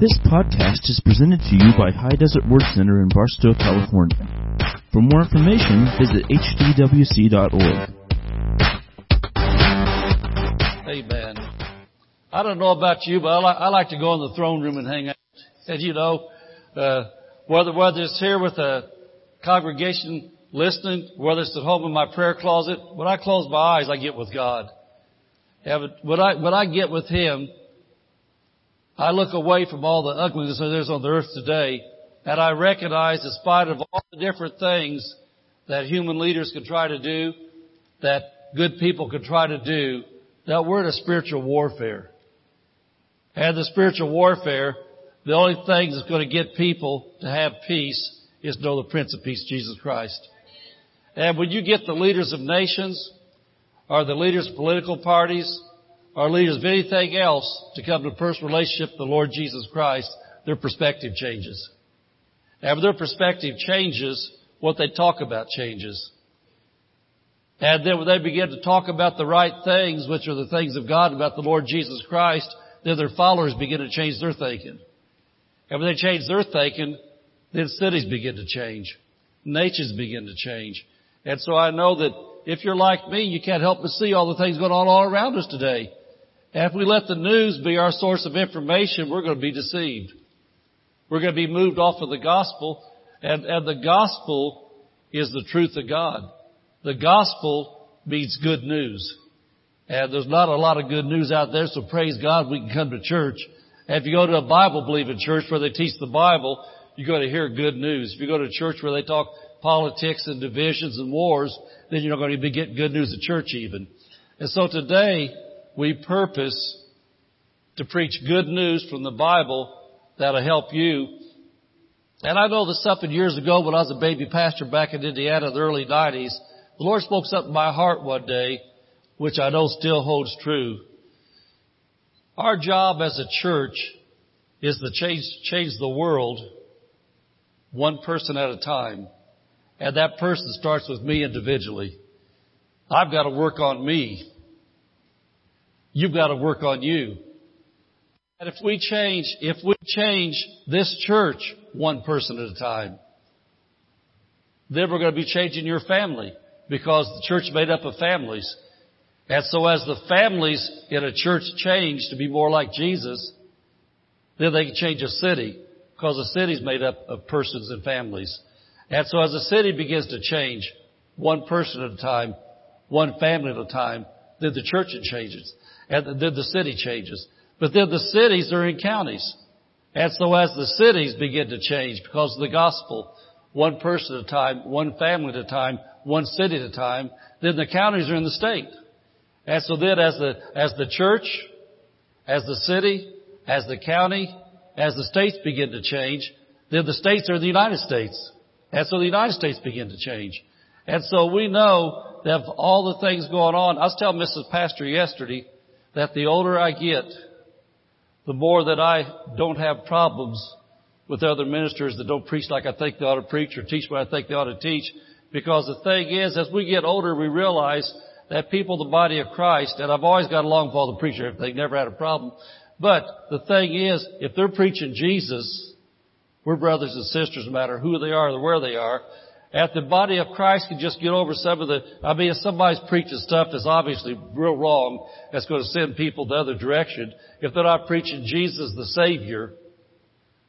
This podcast is presented to you by High Desert Word Center in Barstow, California. For more information, visit hdwc.org. Amen. I don't know about you, but I like, I like to go in the throne room and hang out. And you know, uh, whether whether it's here with a congregation listening, whether it's at home in my prayer closet, when I close my eyes, I get with God. Yeah, but when I when I get with Him, I look away from all the ugliness that there's on the earth today, and I recognize, in spite of all the different things that human leaders can try to do, that good people can try to do, that we're in a spiritual warfare. And the spiritual warfare, the only thing that's going to get people to have peace is to know the Prince of Peace, Jesus Christ. And when you get the leaders of nations, or the leaders of political parties, or leaders of anything else to come to a personal relationship with the Lord Jesus Christ, their perspective changes. And when their perspective changes, what they talk about changes. And then when they begin to talk about the right things, which are the things of God about the Lord Jesus Christ, then their followers begin to change their thinking. And when they change their thinking, then cities begin to change. Nations begin to change. And so I know that if you're like me, you can't help but see all the things going on all around us today. If we let the news be our source of information, we're going to be deceived. We're going to be moved off of the gospel. And, and the gospel is the truth of God. The gospel means good news. And there's not a lot of good news out there, so praise God we can come to church. And if you go to a Bible believing church where they teach the Bible, you're going to hear good news. If you go to a church where they talk politics and divisions and wars, then you're not going to be getting good news at church even. And so today, we purpose to preach good news from the Bible that'll help you. And I know this something years ago when I was a baby pastor back in Indiana in the early 90s. The Lord spoke something in my heart one day, which I know still holds true. Our job as a church is to change, change the world one person at a time. And that person starts with me individually. I've got to work on me. You've got to work on you. And if we change, if we change this church one person at a time, then we're going to be changing your family because the church is made up of families. And so as the families in a church change to be more like Jesus, then they can change a city because a city is made up of persons and families. And so as a city begins to change one person at a time, one family at a time, then the church changes and then the city changes. But then the cities are in counties. And so as the cities begin to change because of the gospel, one person at a time, one family at a time, one city at a time, then the counties are in the state. And so then as the, as the church, as the city, as the county, as the states begin to change, then the states are the United States. And so the United States begin to change. And so we know that all the things going on, I was telling Mrs. Pastor yesterday, that the older I get, the more that I don't have problems with other ministers that don't preach like I think they ought to preach or teach what I think they ought to teach. Because the thing is, as we get older, we realize that people, the body of Christ, and I've always got along with all the preacher, they never had a problem. But the thing is, if they're preaching Jesus, we're brothers and sisters no matter who they are or where they are. If the body of Christ can just get over some of the, I mean, if somebody's preaching stuff that's obviously real wrong, that's going to send people the other direction. If they're not preaching Jesus the Savior,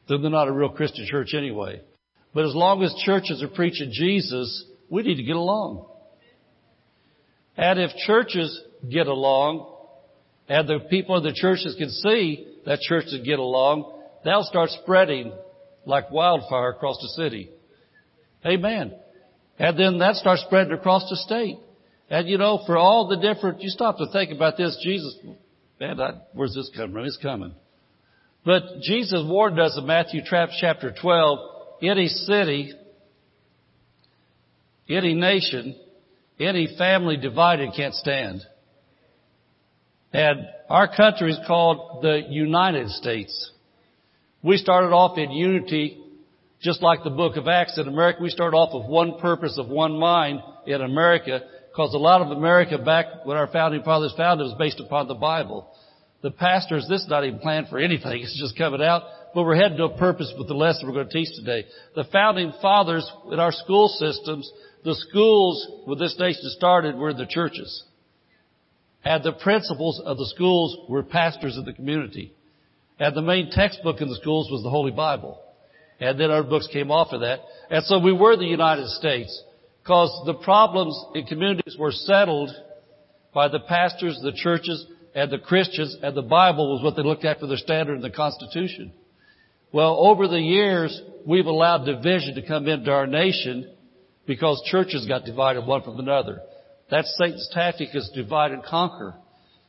then they're not a real Christian church anyway. But as long as churches are preaching Jesus, we need to get along. And if churches get along, and the people in the churches can see that churches get along, they'll start spreading like wildfire across the city. Amen. And then that starts spreading across the state. And you know, for all the different, you stop to think about this, Jesus, man, I, where's this coming from? It's coming. But Jesus warned us in Matthew chapter 12, any city, any nation, any family divided can't stand. And our country is called the United States. We started off in unity just like the book of Acts in America, we start off with one purpose of one mind in America because a lot of America back when our founding fathers founded was based upon the Bible. The pastors, this is not even planned for anything. It's just coming out. But we're heading to a purpose with the lesson we're going to teach today. The founding fathers in our school systems, the schools when this nation started were the churches. And the principals of the schools were pastors of the community. And the main textbook in the schools was the Holy Bible. And then other books came off of that. And so we were the United States. Because the problems in communities were settled by the pastors, the churches, and the Christians, and the Bible was what they looked at for their standard in the Constitution. Well, over the years, we've allowed division to come into our nation because churches got divided one from another. That's Satan's tactic is divide and conquer.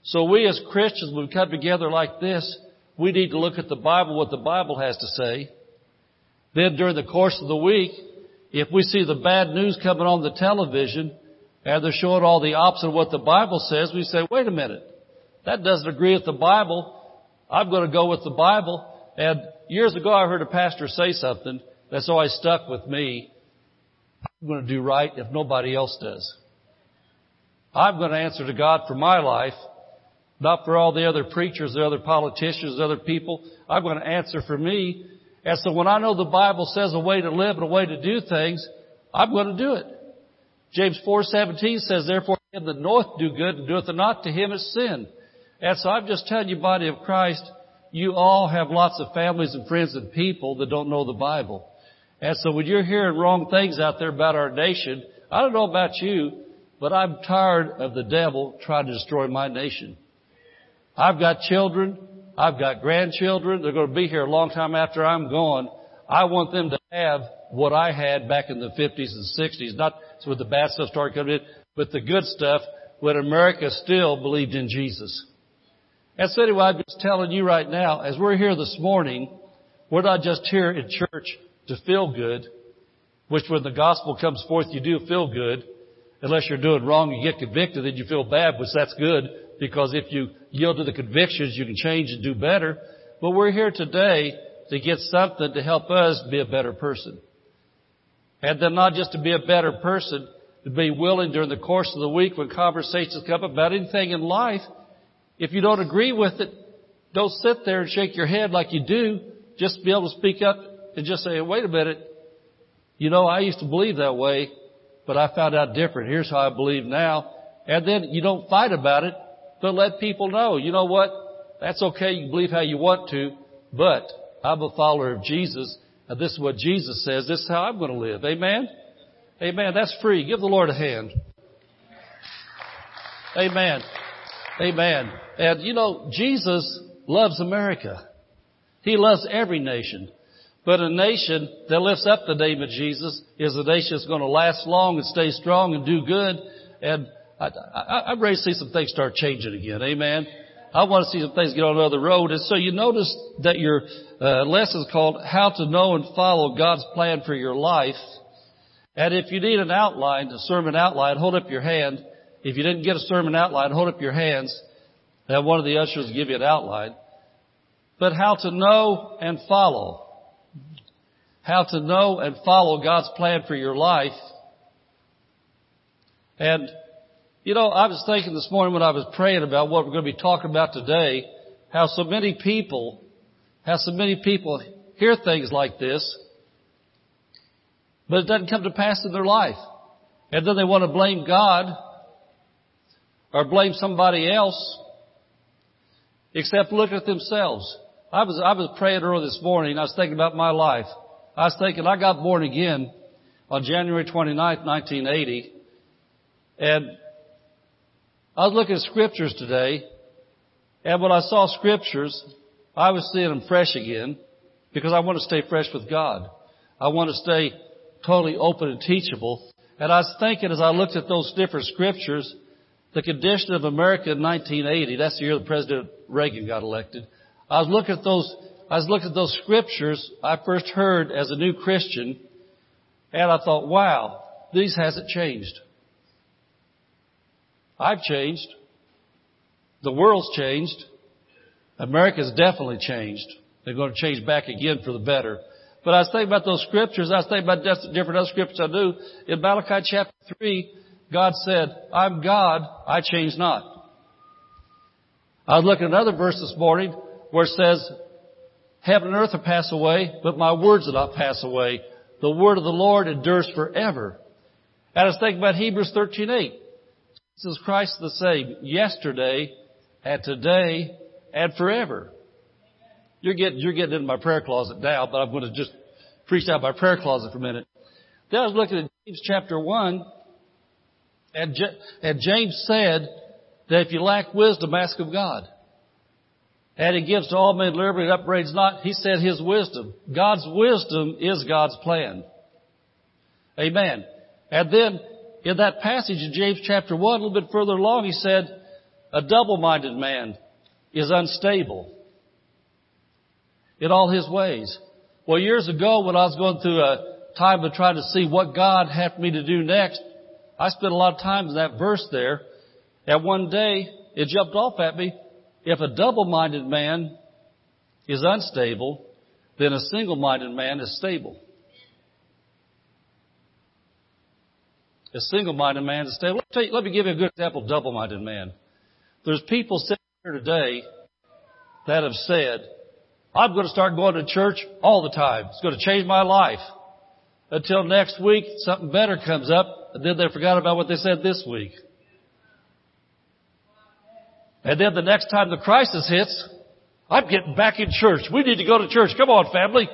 So we as Christians, when we come together like this, we need to look at the Bible, what the Bible has to say. Then during the course of the week, if we see the bad news coming on the television and they're showing all the opposite of what the Bible says, we say, wait a minute. That doesn't agree with the Bible. I'm going to go with the Bible. And years ago I heard a pastor say something that's always stuck with me. I'm going to do right if nobody else does. I'm going to answer to God for my life, not for all the other preachers, the other politicians, the other people. I'm going to answer for me. And so when I know the Bible says a way to live and a way to do things, I'm going to do it. James 4:17 says, "Therefore him that knoweth do good and doeth it not, to him is sin." And so I'm just telling you, body of Christ, you all have lots of families and friends and people that don't know the Bible. And so when you're hearing wrong things out there about our nation, I don't know about you, but I'm tired of the devil trying to destroy my nation. I've got children. I've got grandchildren. They're going to be here a long time after I'm gone. I want them to have what I had back in the 50s and 60s. Not with the bad stuff started coming in, but the good stuff when America still believed in Jesus. And so anyway, I'm just telling you right now, as we're here this morning, we're not just here in church to feel good, which when the gospel comes forth, you do feel good. Unless you're doing wrong, you get convicted, then you feel bad, which that's good, because if you yield to the convictions, you can change and do better. But we're here today to get something to help us be a better person. And then not just to be a better person, to be willing during the course of the week when conversations come up about anything in life, if you don't agree with it, don't sit there and shake your head like you do. Just be able to speak up and just say, wait a minute. You know, I used to believe that way but I found out different. Here's how I believe now. And then you don't fight about it, but let people know, you know what? That's okay. You believe how you want to, but I'm a follower of Jesus, and this is what Jesus says. This is how I'm going to live. Amen? Amen. That's free. Give the Lord a hand. Amen. Amen. And you know, Jesus loves America. He loves every nation. But a nation that lifts up the name of Jesus is a nation that's going to last long and stay strong and do good. And I, I, I'm ready to see some things start changing again. Amen. I want to see some things get on another road. And so you notice that your uh, lesson is called How to Know and Follow God's Plan for Your Life. And if you need an outline, a sermon outline, hold up your hand. If you didn't get a sermon outline, hold up your hands. Have one of the ushers give you an outline. But how to know and follow how to know and follow God's plan for your life. And, you know, I was thinking this morning when I was praying about what we're going to be talking about today, how so many people, how so many people hear things like this, but it doesn't come to pass in their life. And then they want to blame God or blame somebody else, except look at themselves. I was, I was praying early this morning, I was thinking about my life. I was thinking, I got born again on January 29, 1980, and I was looking at scriptures today, and when I saw scriptures, I was seeing them fresh again, because I want to stay fresh with God. I want to stay totally open and teachable. And I was thinking as I looked at those different scriptures, the condition of America in 1980, that's the year that President Reagan got elected. I was looking at those I was looking at those scriptures I first heard as a new Christian, and I thought, wow, these hasn't changed. I've changed. The world's changed. America's definitely changed. They're going to change back again for the better. But I was thinking about those scriptures. I was thinking about different other scriptures I do. In Malachi chapter 3, God said, I'm God, I change not. I was looking at another verse this morning where it says, Heaven and earth will pass away, but my words will not pass away. The word of the Lord endures forever. And I was thinking about Hebrews 13:8. Jesus Christ the same yesterday and today and forever. You're getting, you're getting into my prayer closet now, but I'm going to just preach out my prayer closet for a minute. Then I was looking at James chapter 1, and, and James said that if you lack wisdom, ask of God. And he gives to all men liberty and upbraids not. He said his wisdom. God's wisdom is God's plan. Amen. And then in that passage in James chapter 1, a little bit further along, he said, a double-minded man is unstable in all his ways. Well, years ago when I was going through a time of trying to see what God had me to do next, I spent a lot of time in that verse there. And one day, it jumped off at me. If a double-minded man is unstable, then a single-minded man is stable. A single-minded man is stable. Let me, let me give you a good example of double-minded man. There's people sitting here today that have said, I'm going to start going to church all the time. It's going to change my life. Until next week, something better comes up, and then they forgot about what they said this week. And then the next time the crisis hits, I'm getting back in church. We need to go to church. Come on, family.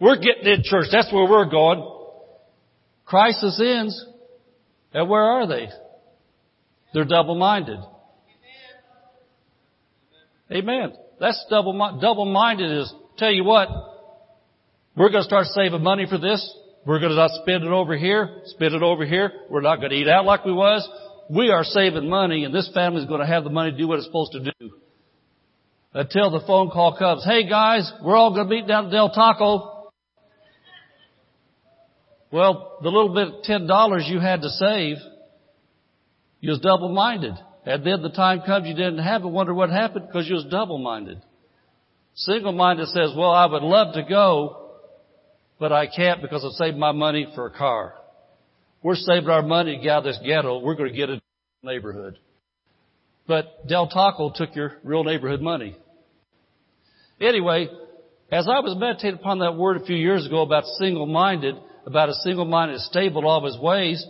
We're getting in church. That's where we're going. Crisis ends. And where are they? They're double-minded. Amen. That's double, double-minded is, tell you what, we're going to start saving money for this. We're going to not spend it over here, spend it over here. We're not going to eat out like we was. We are saving money and this family is going to have the money to do what it's supposed to do. Until the phone call comes, hey guys, we're all going to meet down at Del Taco. Well, the little bit, ten dollars you had to save, you was double-minded. And then the time comes you didn't have it, wonder what happened because you was double-minded. Single-minded says, well, I would love to go, but I can't because I've saved my money for a car. We're saving our money to get out of this ghetto. We're going to get a neighborhood. But Del Taco took your real neighborhood money. Anyway, as I was meditating upon that word a few years ago about single-minded, about a single-minded stable all of his ways,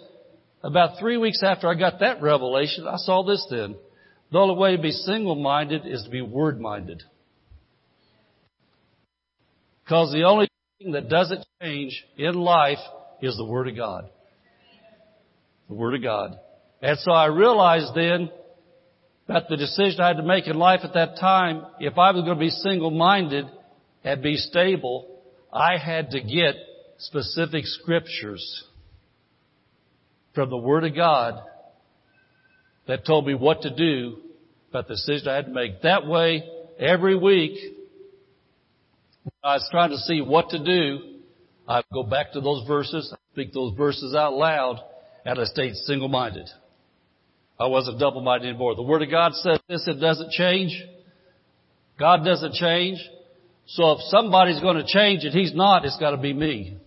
about three weeks after I got that revelation, I saw this then. The only way to be single-minded is to be word-minded. Because the only thing that doesn't change in life is the Word of God. The Word of God. And so I realized then that the decision I had to make in life at that time, if I was going to be single-minded and be stable, I had to get specific scriptures from the Word of God that told me what to do about the decision I had to make. That way, every week, I was trying to see what to do, I go back to those verses, speak those verses out loud, and I stayed single-minded. I wasn't double-minded anymore. The Word of God says this, it doesn't change. God doesn't change. So if somebody's going to change it, He's not, it's got to be me.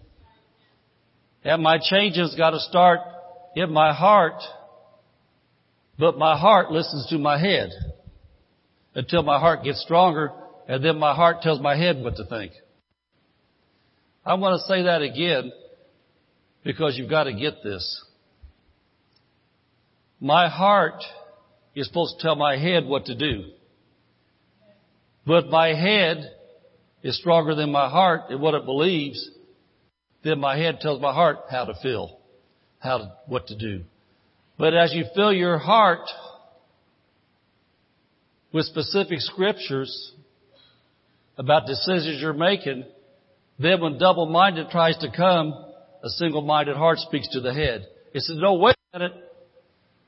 And my change has got to start in my heart, but my heart listens to my head until my heart gets stronger and then my heart tells my head what to think. I want to say that again because you've got to get this. My heart is supposed to tell my head what to do. But my head is stronger than my heart in what it believes. Then my head tells my heart how to feel, how to, what to do. But as you fill your heart with specific scriptures about decisions you're making, then when double-minded tries to come, a single-minded heart speaks to the head. It says, no, wait a minute.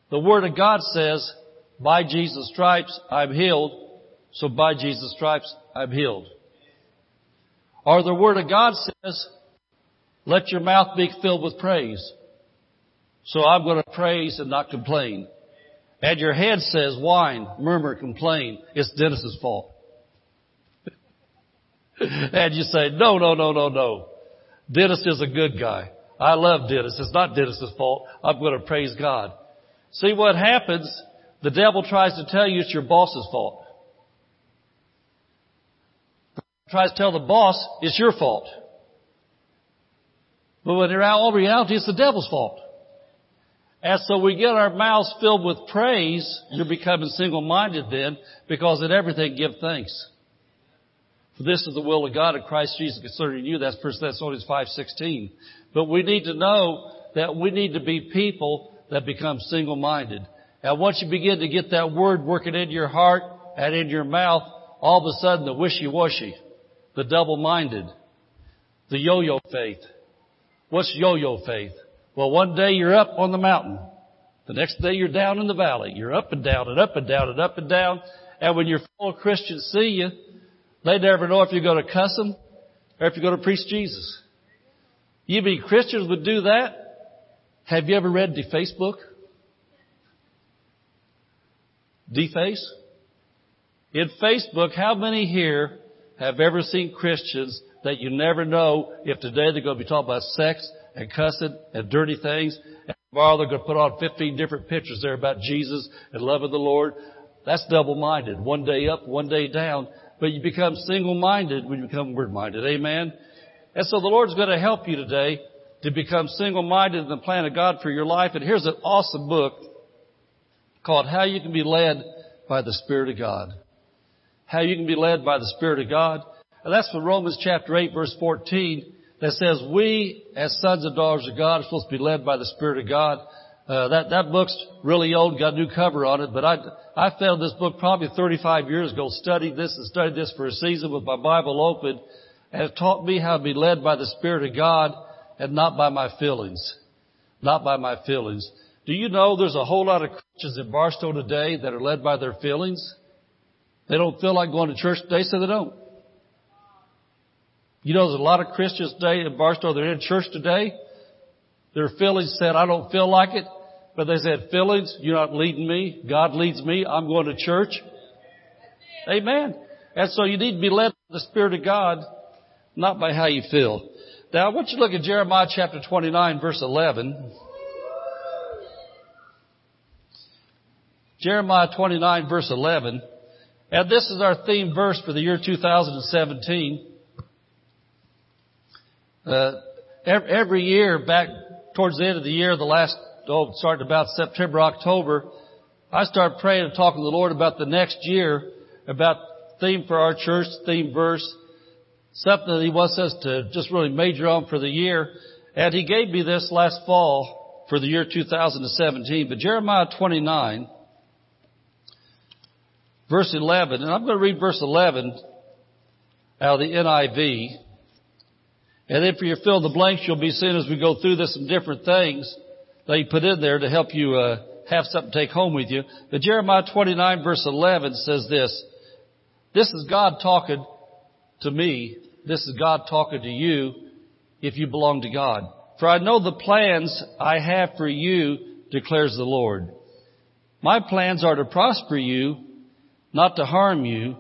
The Word of God says, by Jesus' stripes I'm healed, so by Jesus' stripes I'm healed. Or the Word of God says, let your mouth be filled with praise. So I'm going to praise and not complain. And your head says whine, murmur, complain. It's Dennis's fault. and you say, no, no, no, no, no. Dennis is a good guy. I love Dennis. It's not Dennis's fault. I'm going to praise God. See what happens The devil tries to tell you it's your boss's fault. Tries to tell the boss it's your fault. But when in all reality, it's the devil's fault. And so we get our mouths filled with praise, you're becoming single-minded then, because in everything give thanks. For this is the will of God in Christ Jesus concerning you. That's 1 Thessalonians 5.16. But we need to know that we need to be people that become single-minded. And once you begin to get that word working in your heart and in your mouth, all of a sudden the wishy-washy, the double-minded, the yo-yo faith. What's yo-yo faith? Well, one day you're up on the mountain. The next day you're down in the valley. You're up and down and up and down and up and down. And when your fellow Christians see you, they never know if you're going to cuss them or if you're going to preach Jesus. You mean Christians would do that? Have you ever read the Facebook? Deface? In Facebook, how many here have ever seen Christians that you never know if today they're going to be talking about sex and cussing and dirty things. And tomorrow they're going to put on 15 different pictures there about Jesus and loving the Lord. That's double-minded. One day up, one day down. But you become single-minded when you become word-minded. Amen? And so the Lord's going to help you today to become single-minded in the plan of God for your life. And here's an awesome book called How You Can Be Led by the Spirit of God. How you can be led by the Spirit of God. That's from Romans chapter 8 verse 14 that says we, as sons and daughters of God, are supposed to be led by the Spirit of God. Uh, that that book's really old, got a new cover on it, but I I found this book probably 35 years ago, studied this and studied this for a season with my Bible open, and it taught me how to be led by the Spirit of God and not by my feelings, not by my feelings. Do you know there's a whole lot of Christians in Barstow today that are led by their feelings? They don't feel like going to church today, so they don't. You know, there's a lot of Christians today in Barstow, they're in church today. Their feelings said, I don't feel like it. But they said, feelings, you're not leading me. God leads me. I'm going to church. Amen. And so you need to be led by the Spirit of God, not by how you feel. Now I want you to look at Jeremiah chapter 29 verse 11. Jeremiah 29 verse 11. And this is our theme verse for the year 2017. Uh, every year back towards the end of the year, the last, oh, starting about September, October, I start praying and talking to the Lord about the next year, about theme for our church, theme verse, something that He wants us to just really major on for the year. And He gave me this last fall for the year 2017. But Jeremiah 29, verse 11, and I'm going to read verse 11 out of the NIV. And then for your fill the blanks, you'll be seeing as we go through this some different things you put in there to help you uh, have something to take home with you. But Jeremiah 29 verse 11 says this, this is God talking to me. This is God talking to you if you belong to God. For I know the plans I have for you, declares the Lord. My plans are to prosper you, not to harm you,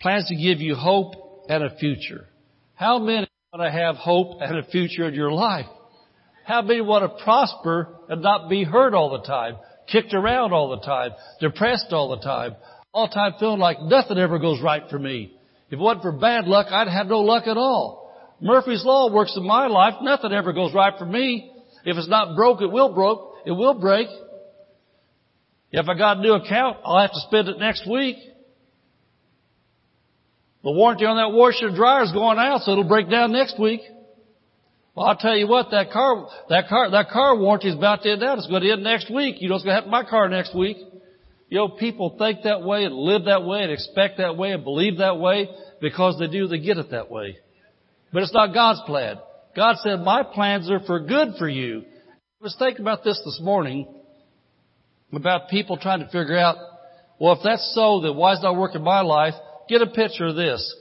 plans to give you hope and a future. How many want to have hope and a future in your life? How many want to prosper and not be hurt all the time, kicked around all the time, depressed all the time, all the time feeling like nothing ever goes right for me? If it wasn't for bad luck, I'd have no luck at all. Murphy's Law works in my life. Nothing ever goes right for me. If it's not broke, it will broke. It will break. If I got a new account, I'll have to spend it next week. The warranty on that washer dryer is going out, so it'll break down next week. Well, I'll tell you what, that car, that car, that car warranty is about to end out. It's going to end next week. You know, it's going to happen to my car next week. You know, people think that way and live that way and expect that way and believe that way because they do, they get it that way. But it's not God's plan. God said, my plans are for good for you. I was thinking about this this morning about people trying to figure out, well, if that's so, then why is it not working in my life? Get a picture of this.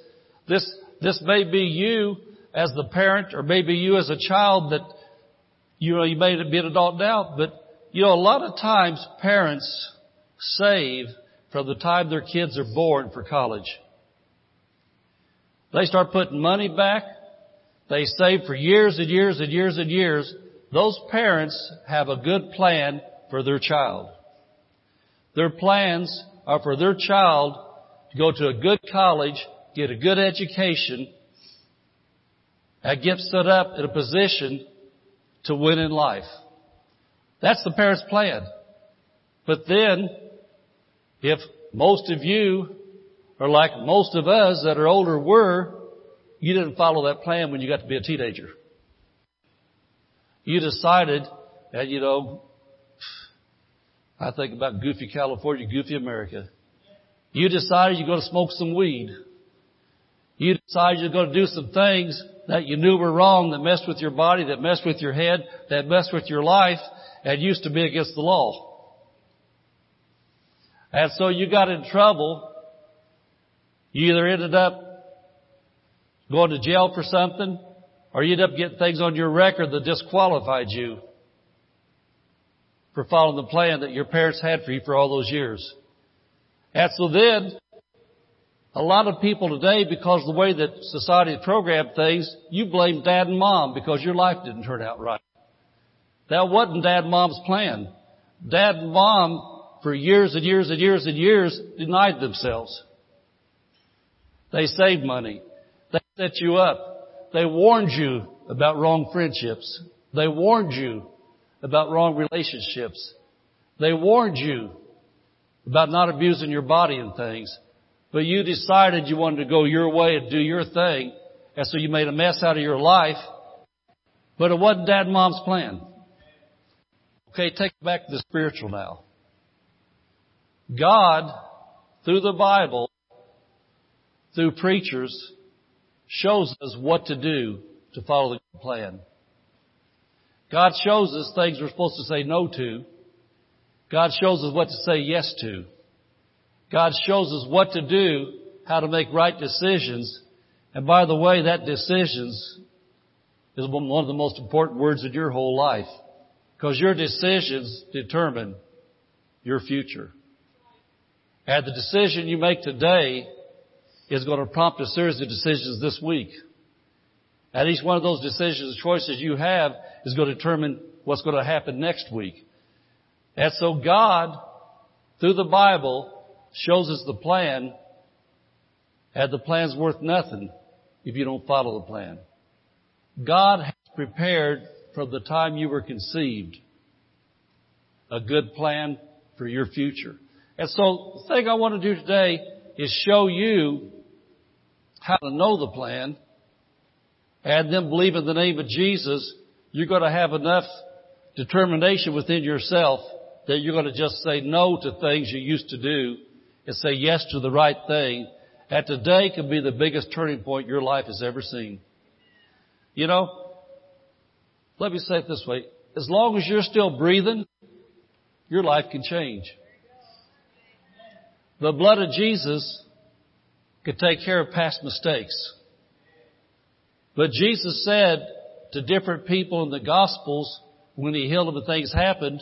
This, this may be you as the parent or maybe you as a child that, you know, you may be an adult now, but you know, a lot of times parents save from the time their kids are born for college. They start putting money back. They save for years and years and years and years. Those parents have a good plan for their child. Their plans are for their child go to a good college, get a good education, and get set up in a position to win in life. That's the parent's plan. But then, if most of you are like most of us that are older were, you didn't follow that plan when you got to be a teenager. You decided that, you know, I think about goofy California, goofy America. You decided you're going to smoke some weed. You decided you're going to do some things that you knew were wrong, that messed with your body, that messed with your head, that messed with your life, and used to be against the law. And so you got in trouble. You either ended up going to jail for something, or you ended up getting things on your record that disqualified you for following the plan that your parents had for you for all those years. And so then, a lot of people today, because of the way that society has programmed things, you blame dad and mom because your life didn't turn out right. That wasn't dad and mom's plan. Dad and mom, for years and years and years and years, denied themselves. They saved money. They set you up. They warned you about wrong friendships. They warned you about wrong relationships. They warned you about not abusing your body and things. But you decided you wanted to go your way and do your thing. And so you made a mess out of your life. But it wasn't dad and mom's plan. Okay, take back to the spiritual now. God, through the Bible, through preachers, shows us what to do to follow the plan. God shows us things we're supposed to say no to. God shows us what to say yes to. God shows us what to do, how to make right decisions. And by the way, that decisions is one of the most important words in your whole life. Because your decisions determine your future. And the decision you make today is going to prompt a series of decisions this week. And each one of those decisions, choices you have is going to determine what's going to happen next week. And so God, through the Bible, shows us the plan, and the plan's worth nothing if you don't follow the plan. God has prepared from the time you were conceived a good plan for your future. And so the thing I want to do today is show you how to know the plan and then believe in the name of Jesus, you're going to have enough determination within yourself that you're going to just say no to things you used to do and say yes to the right thing. And today could be the biggest turning point your life has ever seen. You know, let me say it this way. As long as you're still breathing, your life can change. The blood of Jesus could take care of past mistakes. But Jesus said to different people in the Gospels when He healed them and things happened,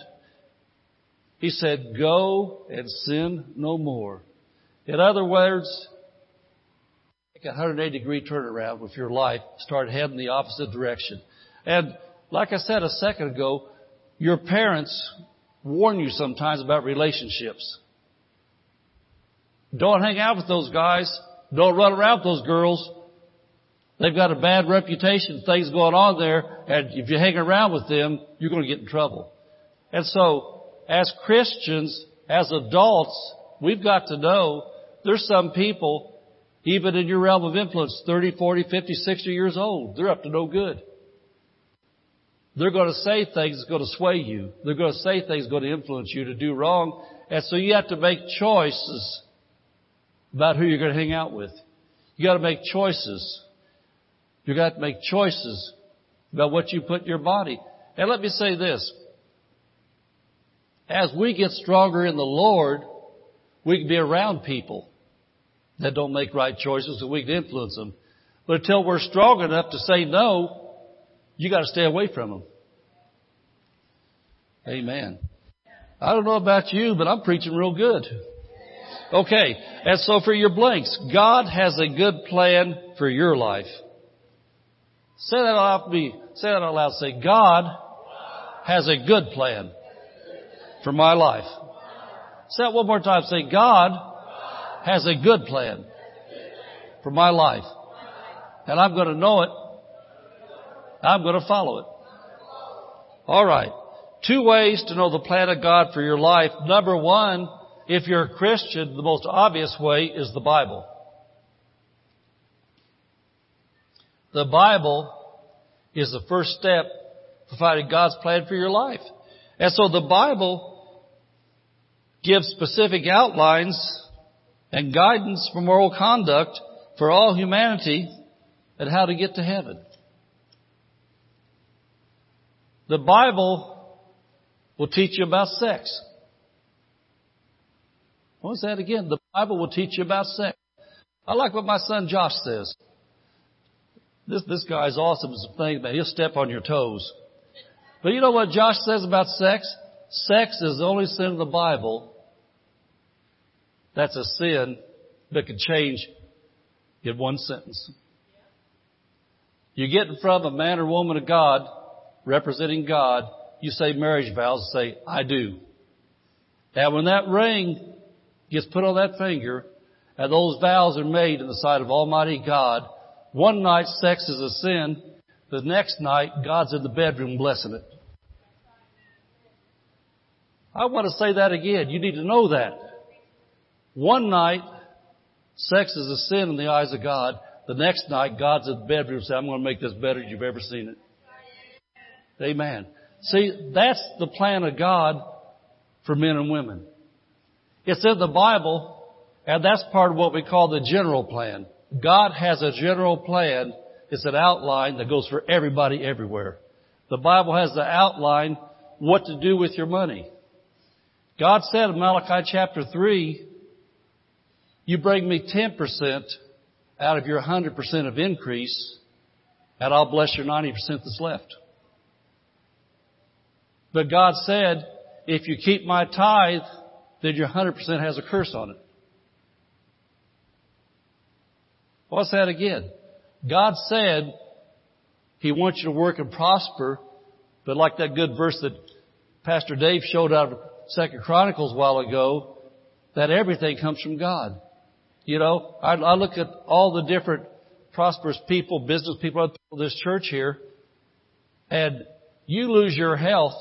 He said, go and sin no more. In other words, take a 180 degree turnaround with your life, start heading the opposite direction. And like I said a second ago, your parents warn you sometimes about relationships. Don't hang out with those guys. Don't run around with those girls. They've got a bad reputation, things going on there, and if you hang around with them, you're going to get in trouble. And so, as Christians, as adults, we've got to know there's some people, even in your realm of influence, 30, 40, 50, 60 years old, they're up to no good. They're going to say things that's going to sway you. They're going to say things that's going to influence you to do wrong. And so you have to make choices about who you're going to hang out with. You got to make choices. You got to make choices about what you put in your body. And let me say this. As we get stronger in the Lord, we can be around people that don't make right choices and we can influence them. But until we're strong enough to say no, you got to stay away from them. Amen. I don't know about you, but I'm preaching real good. Okay. And so for your blanks, God has a good plan for your life. Say that out me. Say that out loud. Say, God has a good plan for my life. Say that one more time. Say, God has a good plan for my life. And I'm going to know it. I'm going to follow it. All right. Two ways to know the plan of God for your life. Number one, if you're a Christian, the most obvious way is the Bible. The Bible is the first step for finding God's plan for your life. And so the Bible gives specific outlines and guidance for moral conduct for all humanity and how to get to heaven. The Bible will teach you about sex. What was that again? The Bible will teach you about sex. I like what my son Josh says. This, this guy's awesome as a thing, man. He'll step on your toes. But you know what Josh says about sex? Sex is the only sin in the Bible that's a sin that can change in one sentence. You get in front of a man or woman of God, representing God, you say marriage vows, say, I do. And when that ring gets put on that finger, and those vows are made in the sight of Almighty God, one night sex is a sin, the next night God's in the bedroom blessing it. I want to say that again. You need to know that. One night, sex is a sin in the eyes of God. The next night, God's in the bedroom saying, I'm going to make this better than you've ever seen it. Amen. See, that's the plan of God for men and women. It's in the Bible, and that's part of what we call the general plan. God has a general plan. It's an outline that goes for everybody everywhere. The Bible has the outline what to do with your money. God said in Malachi chapter 3, you bring me 10% out of your 100% of increase, and I'll bless your 90% that's left. But God said, if you keep my tithe, then your 100% has a curse on it. What's that again? God said He wants you to work and prosper, but like that good verse that Pastor Dave showed out of Second Chronicles a while ago, that everything comes from God. You know, I, I look at all the different prosperous people, business people, other people this church here, and you lose your health,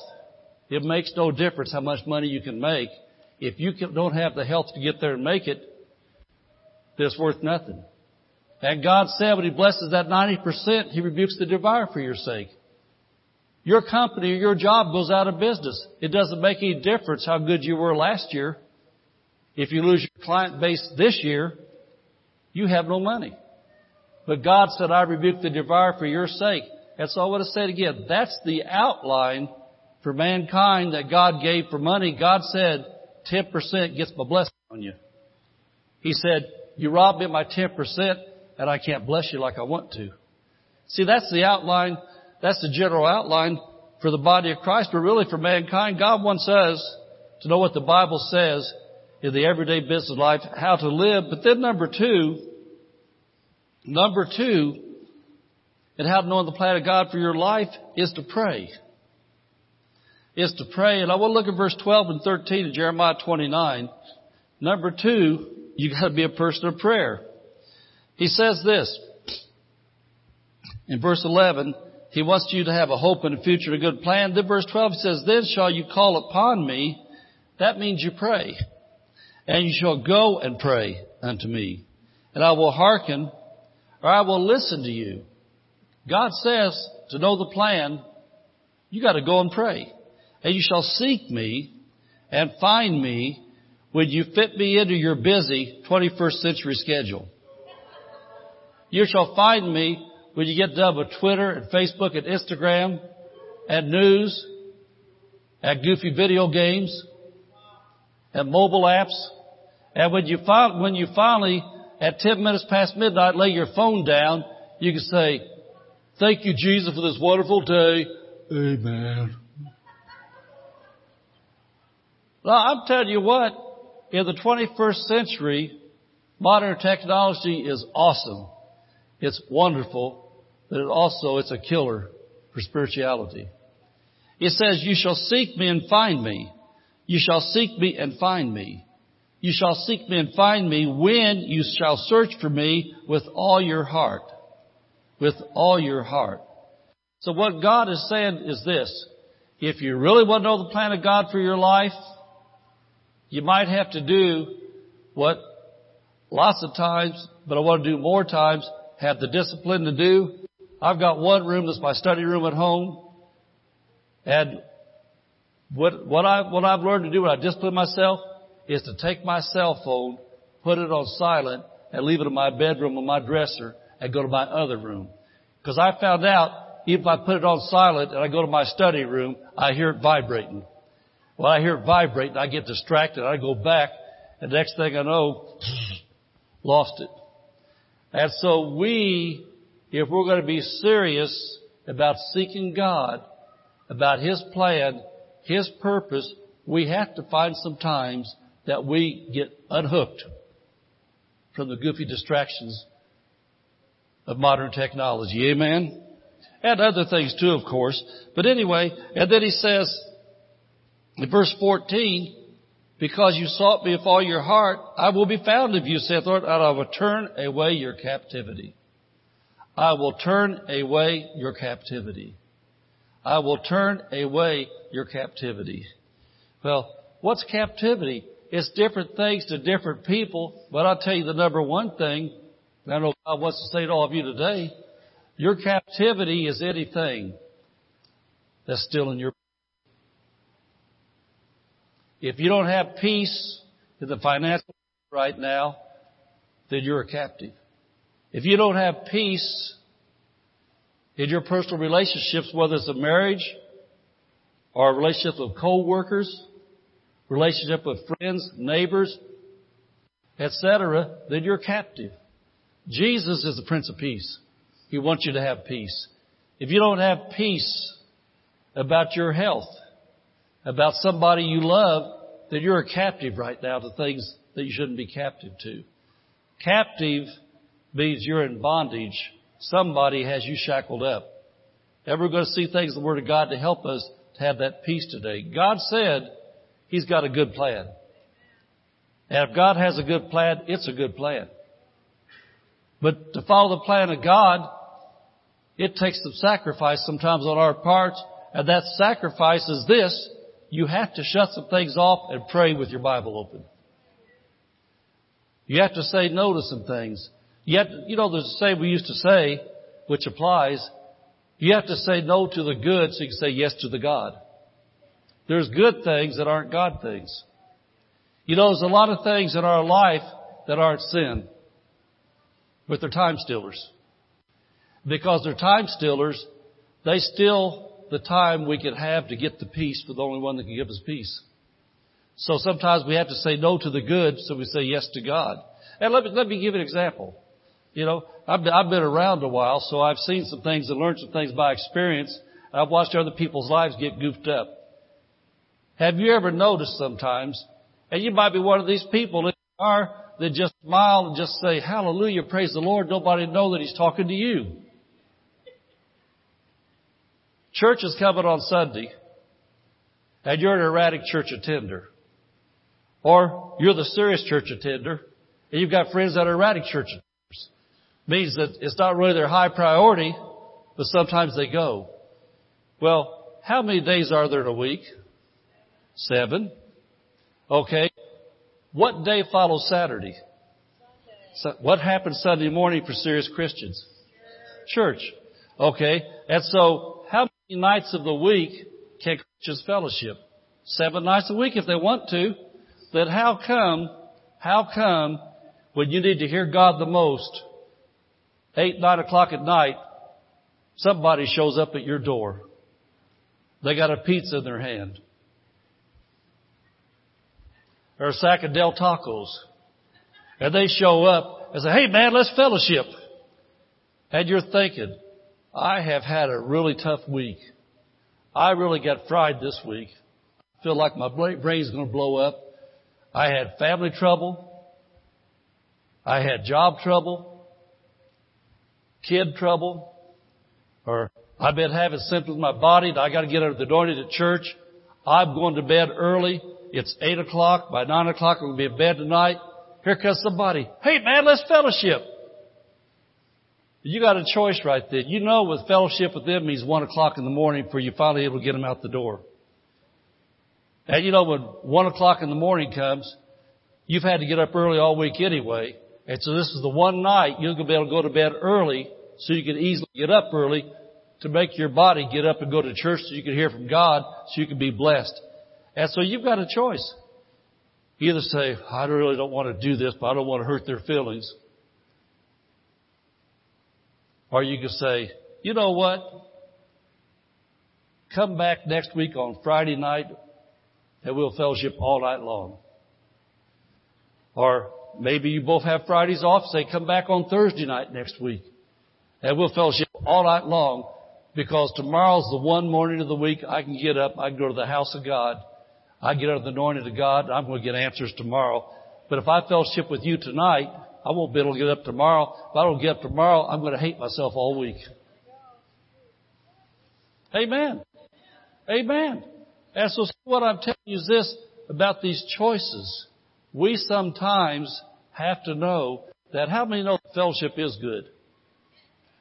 it makes no difference how much money you can make. If you don't have the health to get there and make it, it's worth nothing. And God said when He blesses that 90%, He rebukes the devourer for your sake. Your company or your job goes out of business. It doesn't make any difference how good you were last year. If you lose your client base this year, you have no money. But God said, I rebuke the devourer for your sake. And so I want to say it again. That's the outline for mankind that God gave for money. God said, 10% gets my blessing on you. He said, you robbed me of my 10% and I can't bless you like I want to. See, that's the outline, that's the general outline for the body of Christ, but really for mankind. God wants us to know what the Bible says in the everyday business life, how to live. But then number two, number two, and how to know the plan of God for your life is to pray. Is to pray. And I want to look at verse 12 and 13 of Jeremiah 29. Number two, you gotta be a person of prayer. He says this in verse 11, he wants you to have a hope and a future and a good plan. Then verse 12 says, then shall you call upon me. That means you pray. And you shall go and pray unto me. And I will hearken or I will listen to you. God says to know the plan, you gotta go and pray. And you shall seek me and find me when you fit me into your busy 21st century schedule. You shall find me when you get done with Twitter and Facebook and Instagram and news and goofy video games and mobile apps. And when you, when you finally, at 10 minutes past midnight, lay your phone down, you can say, thank you, Jesus, for this wonderful day. Amen. Now, I'm telling you what, in the 21st century, modern technology is awesome. It's wonderful, but it also, it's a killer for spirituality. It says, you shall seek me and find me. You shall seek me and find me. You shall seek me and find me when you shall search for me with all your heart. With all your heart. So what God is saying is this. If you really want to know the plan of God for your life, you might have to do what lots of times, but I want to do more times, have the discipline to do. I've got one room that's my study room at home. And what, what I, what I've learned to do when I discipline myself is to take my cell phone, put it on silent, and leave it in my bedroom or my dresser and go to my other room. Because I found out, if I put it on silent and I go to my study room, I hear it vibrating. When I hear it vibrating, I get distracted. I go back, and next thing I know, lost it. And so we, if we're going to be serious about seeking God, about His plan, His purpose, we have to find some times that we get unhooked from the goofy distractions of modern technology. Amen? And other things too, of course. But anyway, and then he says in verse 14, because you sought me with all your heart, I will be found of you, saith Lord, and I will turn away your captivity. I will turn away your captivity. I will turn away your captivity. Well, what's captivity? It's different things to different people, but I'll tell you the number one thing, I know God wants to say to all of you today, your captivity is anything that's still in your if you don't have peace in the financial right now, then you're a captive. If you don't have peace in your personal relationships, whether it's a marriage a relationship with co-workers, relationship with friends, neighbors, etc., then you're captive. Jesus is the Prince of Peace. He wants you to have peace. If you don't have peace about your health, about somebody you love, then you're a captive right now to things that you shouldn't be captive to. Captive means you're in bondage. Somebody has you shackled up. Ever going to see things in the Word of God to help us have that peace today? God said He's got a good plan. And if God has a good plan, it's a good plan. But to follow the plan of God, it takes some sacrifice sometimes on our parts, and that sacrifice is this, you have to shut some things off and pray with your Bible open. You have to say no to some things. To, you know, there's a saying we used to say, which applies, you have to say no to the good so you can say yes to the God. There's good things that aren't God things. You know, there's a lot of things in our life that aren't sin, but they're time stealers. Because they're time stealers, they steal the time we could have to get the peace for the only one that can give us peace. So sometimes we have to say no to the good, so we say yes to God. And let me, let me give an example. You know, I've been, I've been around a while, so I've seen some things and learned some things by experience. I've watched other people's lives get goofed up. Have you ever noticed sometimes, and you might be one of these people that are, that just smile and just say, hallelujah, praise the Lord, nobody know that He's talking to you. Church is coming on Sunday, and you're an erratic church attender. Or you're the serious church attender, and you've got friends that are erratic church attenders. Means that it's not really their high priority, but sometimes they go. Well, how many days are there in a week? Seven. Okay. What day follows Saturday? So what happens Sunday morning for serious Christians? Church. Okay. And so how many nights of the week can Christians fellowship? Seven nights a week if they want to. Then how come, how come when you need to hear God the most, eight, nine o'clock at night, somebody shows up at your door. They got a pizza in their hand. Or a sack of Del Tacos. And they show up and say, hey man, let's fellowship. And you're thinking, I have had a really tough week. I really got fried this week. I feel like my brain's going to blow up. I had family trouble. I had job trouble. Kid trouble. Or I've been having symptoms in my body. That I got to get out of the door to church. I'm going to bed early It's 8 o'clock. By 9 o'clock, I'm gonna be in bed tonight. Here comes somebody. Hey man, let's fellowship. You got a choice right there. You know with fellowship with them means 1 o'clock in the morning before you finally able to get them out the door. And you know when 1 o'clock in the morning comes, you've had to get up early all week anyway. And so this is the one night you're going to be able to go to bed early so you can easily get up early to make your body get up and go to church so you can hear from God so you can be blessed. And so you've got a choice. either say, I really don't want to do this, but I don't want to hurt their feelings. Or you can say, you know what? Come back next week on Friday night and we'll fellowship all night long. Or maybe you both have Fridays off, say come back on Thursday night next week and we'll fellowship all night long because tomorrow's the one morning of the week I can get up, I can go to the house of God, I get under the anointing of God, I'm going to get answers tomorrow. But if I fellowship with you tonight, I won't be able to get up tomorrow. If I don't get up tomorrow, I'm going to hate myself all week. Amen. Amen. And so what I'm telling you is this about these choices. We sometimes have to know that how many know fellowship is good?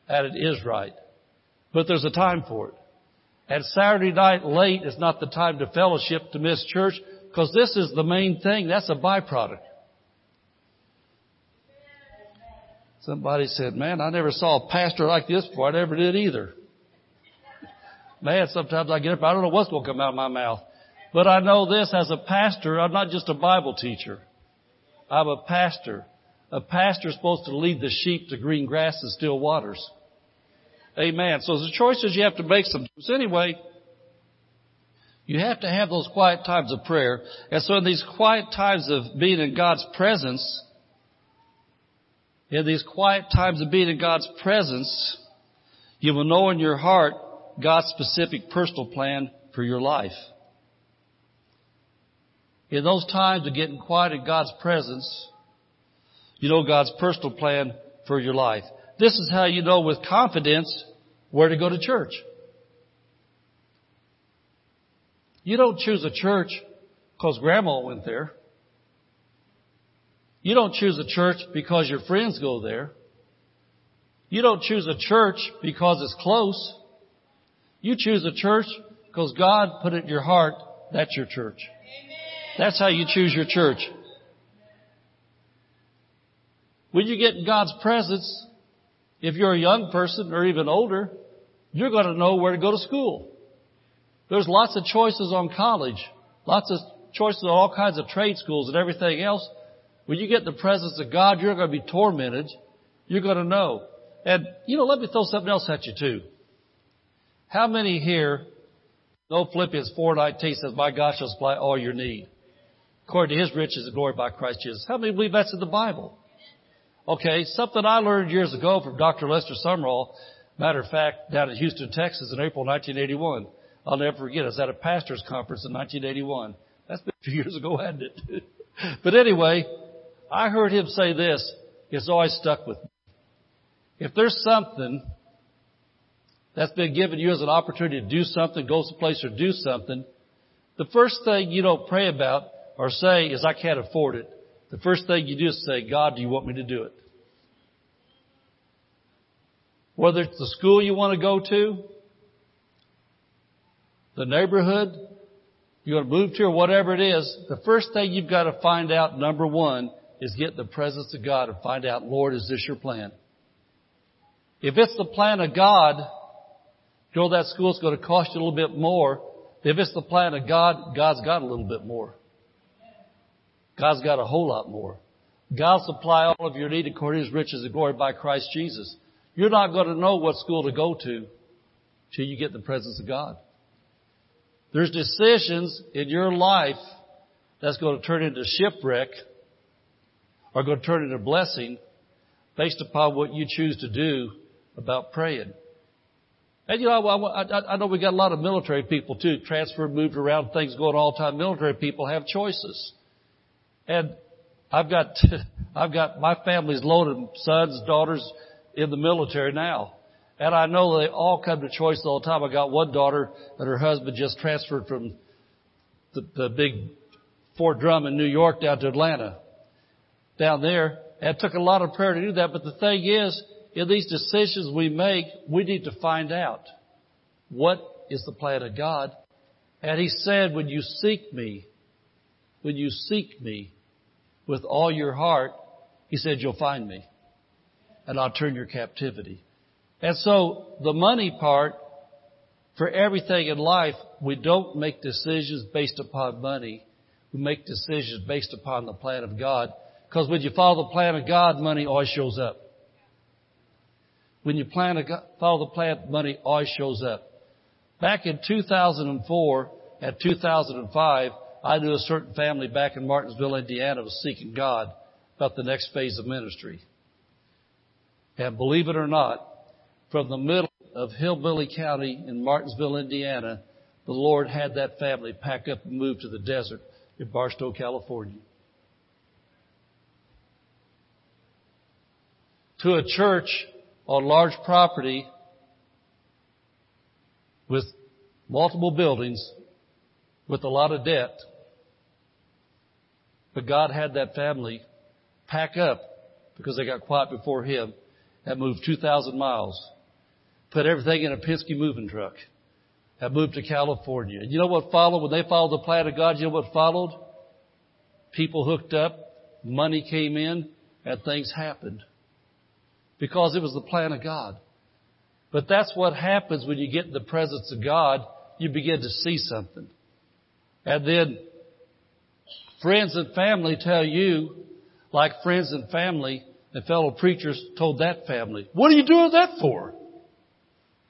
And it is right. But there's a time for it. And Saturday night late is not the time to fellowship to miss church because this is the main thing. That's a byproduct. Somebody said, man, I never saw a pastor like this before. I never did either. Man, sometimes I get up, I don't know what's going to come out of my mouth. But I know this as a pastor, I'm not just a Bible teacher. I'm a pastor. A pastor is supposed to lead the sheep to green grass and still waters. Amen. So the choices you have to make sometimes. Anyway, you have to have those quiet times of prayer. And so in these quiet times of being in God's presence, in these quiet times of being in God's presence, you will know in your heart God's specific personal plan for your life. In those times of getting quiet in God's presence, you know God's personal plan for your life. This is how you know with confidence where to go to church. You don't choose a church because grandma went there. You don't choose a church because your friends go there. You don't choose a church because it's close. You choose a church because God put it in your heart that's your church. That's how you choose your church. When you get in God's presence, if you're a young person or even older, you're going to know where to go to school. There's lots of choices on college, lots of choices on all kinds of trade schools and everything else. When you get in the presence of God, you're going to be tormented. You're going to know. And, you know, let me throw something else at you too. How many here know Philippians 4.19 says, My God shall supply all your need according to his riches and glory by Christ Jesus. How many believe that's in the Bible? Okay, something I learned years ago from Dr. Lester Sumrall, matter of fact, down in Houston, Texas in April 1981. I'll never forget. I was at a pastor's conference in 1981. That's been a few years ago, hadn't it? but anyway, I heard him say this. It's always stuck with me. If there's something that's been given you as an opportunity to do something, go someplace or do something, the first thing you don't pray about or say is, I can't afford it. The first thing you do is say, God, do you want me to do it? Whether it's the school you want to go to, the neighborhood you're going to move to or whatever it is, the first thing you've got to find out, number one, is get in the presence of God and find out, Lord, is this your plan? If it's the plan of God, go to that school, it's going to cost you a little bit more. If it's the plan of God, God's got a little bit more. God's got a whole lot more. God supply all of your need according to His riches and glory by Christ Jesus. You're not going to know what school to go to till you get the presence of God. There's decisions in your life that's going to turn into shipwreck or going to turn into blessing based upon what you choose to do about praying. And you know, I, I, know we got a lot of military people too, transferred, moved around, things going all the time. Military people have choices. And I've got, I've got, my family's loaded sons, daughters in the military now. And I know they all come to choice all the time. I got one daughter that her husband just transferred from the, the big Fort Drum in New York down to Atlanta. Down there, it took a lot of prayer to do that, but the thing is, in these decisions we make, we need to find out what is the plan of God. And He said, when you seek me, when you seek me with all your heart, He said, you'll find me. And I'll turn your captivity. And so the money part, for everything in life, we don't make decisions based upon money. We make decisions based upon the plan of God. Because when you follow the plan of God, money always shows up. When you plan to follow the plan, money always shows up. Back in 2004 and 2005, I knew a certain family back in Martinsville, Indiana was seeking God about the next phase of ministry. And believe it or not, from the middle of Hillbilly County in Martinsville, Indiana, the Lord had that family pack up and move to the desert in Barstow, California. To a church on large property with multiple buildings with a lot of debt. But God had that family pack up because they got quiet before Him and moved 2,000 miles. Put everything in a Penske moving truck and moved to California. And you know what followed? When they followed the plan of God, you know what followed? People hooked up, money came in, and things happened. Because it was the plan of God. But that's what happens when you get in the presence of God. You begin to see something. And then friends and family tell you, like friends and family and fellow preachers told that family, what are you doing that for?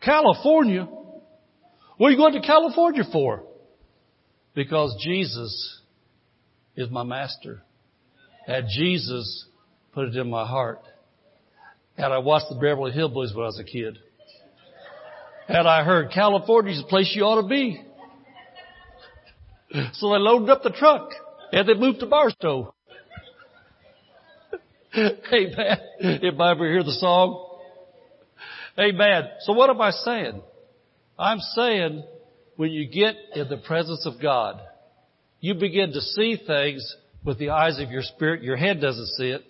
California? What are you going to California for? Because Jesus is my master. And Jesus put it in my heart. And I watched the Beverly Hillbillies when I was a kid. And I heard California's the place you ought to be. So they loaded up the truck and they moved to Barstow. Amen. If I ever hear the song? Amen. So what am I saying? I'm saying when you get in the presence of God, you begin to see things with the eyes of your spirit. Your head doesn't see it.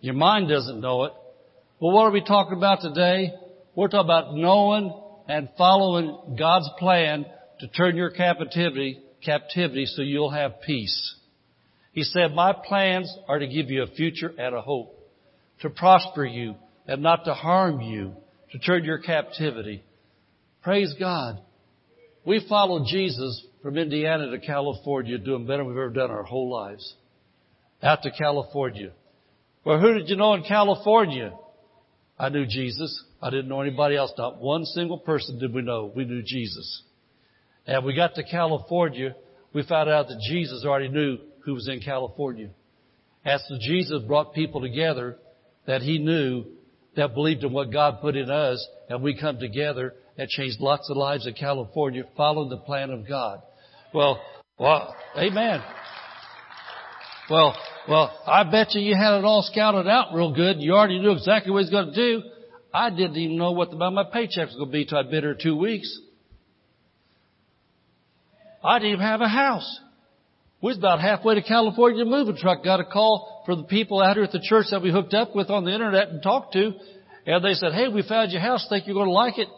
Your mind doesn't know it. Well, what are we talking about today? We're talking about knowing and following God's plan to turn your captivity, captivity so you'll have peace. He said, my plans are to give you a future and a hope, to prosper you and not to harm you, to turn your captivity. Praise God. We followed Jesus from Indiana to California doing better than we've ever done our whole lives. Out to California. Well, who did you know in California? I knew Jesus. I didn't know anybody else. Not one single person did we know. We knew Jesus. And we got to California, we found out that Jesus already knew who was in California. And so Jesus brought people together that he knew that believed in what God put in us, and we come together and changed lots of lives in California following the plan of God. Well, well, amen. Well, well, I bet you you had it all scouted out real good. You already knew exactly what he's going to do. I didn't even know what the, my paycheck was going to be till I'd been here two weeks. I didn't even have a house. We was about halfway to California. Moving truck got a call from the people out here at the church that we hooked up with on the internet and talked to. And they said, hey, we found your house. Think you're going to like it.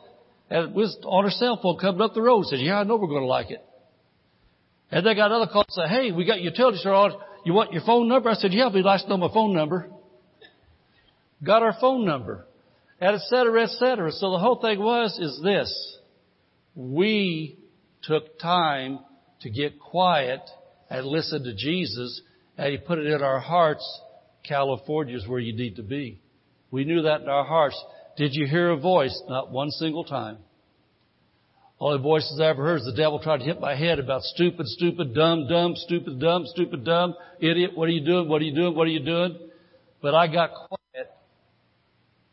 And we was on our cell phone coming up the road. Said, yeah, I know we're going to like it. And they got another call and said, hey, we got utility service. You want your phone number? I said, yeah, be nice to know my phone number. Got our phone number. And et cetera, et cetera. So the whole thing was, is this. We took time to get quiet and listen to Jesus and He put it in our hearts. California is where you need to be. We knew that in our hearts. Did you hear a voice? Not one single time. Only voices I ever heard is the devil trying to hit my head about stupid, stupid, dumb, dumb, stupid, dumb, stupid, dumb, idiot. What are you doing? What are you doing? What are you doing? But I got quiet.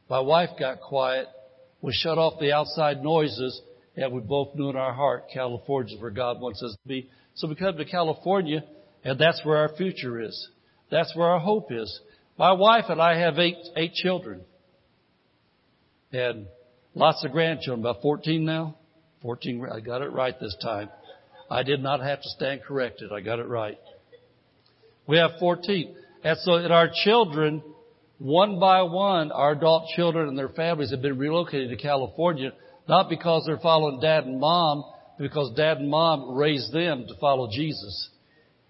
My wife got quiet. We shut off the outside noises and we both knew in our heart California is where God wants us to be. So we come to California and that's where our future is. That's where our hope is. My wife and I have eight, eight children and lots of grandchildren, about 14 now. 14, I got it right this time. I did not have to stand corrected. I got it right. We have 14. And so in our children, one by one, our adult children and their families have been relocated to California, not because they're following dad and mom, because dad and mom raised them to follow Jesus.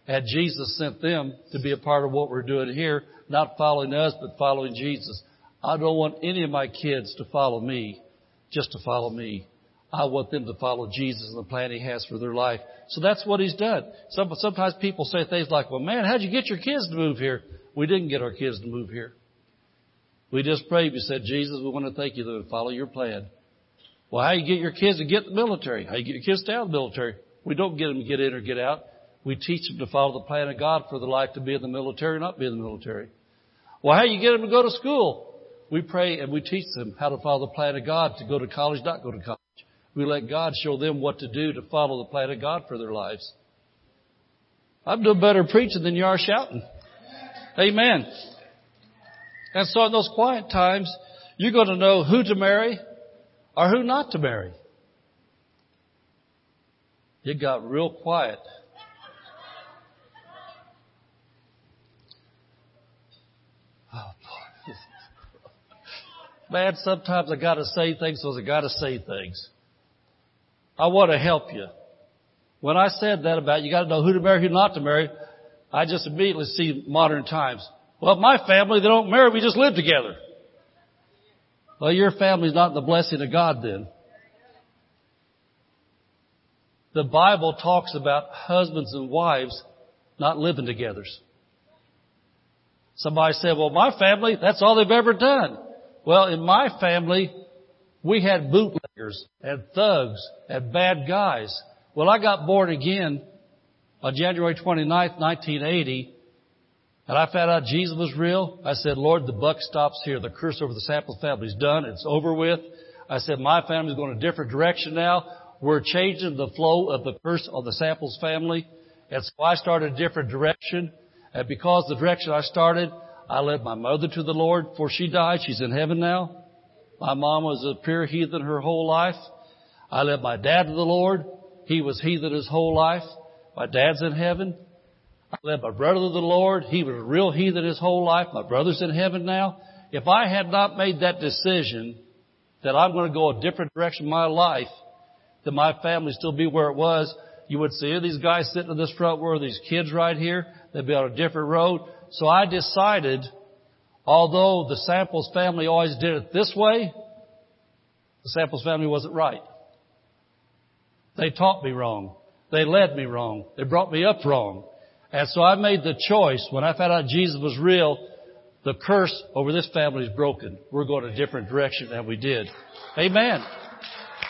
And Jesus sent them to be a part of what we're doing here, not following us, but following Jesus. I don't want any of my kids to follow me, just to follow me. I want them to follow Jesus and the plan He has for their life. So that's what He's done. Some, sometimes people say things like, well man, how'd you get your kids to move here? We didn't get our kids to move here. We just prayed. We said, Jesus, we want to thank you that we follow your plan. Well, how you get your kids to get the military? How you get your kids to of the military? We don't get them to get in or get out. We teach them to follow the plan of God for their life to be in the military or not be in the military. Well, how you get them to go to school? We pray and we teach them how to follow the plan of God to go to college, not go to college. We let God show them what to do to follow the plan of God for their lives. I'm doing better preaching than you are shouting. Amen. And so in those quiet times, you're going to know who to marry or who not to marry. It got real quiet. Oh boy. Man, sometimes I gotta say things because I gotta say things. I want to help you. When I said that about you got to know who to marry, who not to marry, I just immediately see modern times. Well, my family, they don't marry, we just live together. Well, your family's not the blessing of God then. The Bible talks about husbands and wives not living together. Somebody said, well, my family, that's all they've ever done. Well, in my family, we had bootleggers and thugs and bad guys. Well, I got born again on January 29th, 1980, and I found out Jesus was real. I said, Lord, the buck stops here. The curse over the Samples family is done. It's over with. I said, my family's going a different direction now. We're changing the flow of the curse on the Samples family. And so I started a different direction. And because the direction I started, I led my mother to the Lord before she died. She's in heaven now. My mom was a pure heathen her whole life. I led my dad to the Lord. He was heathen his whole life. My dad's in heaven. I led my brother to the Lord. He was a real heathen his whole life. My brother's in heaven now. If I had not made that decision that I'm going to go a different direction in my life, that my family still be where it was, you would see these guys sitting in this front row, these kids right here, they'd be on a different road. So I decided Although the Samples family always did it this way, the Samples family wasn't right. They taught me wrong. They led me wrong. They brought me up wrong. And so I made the choice when I found out Jesus was real, the curse over this family is broken. We're going a different direction than we did. Amen.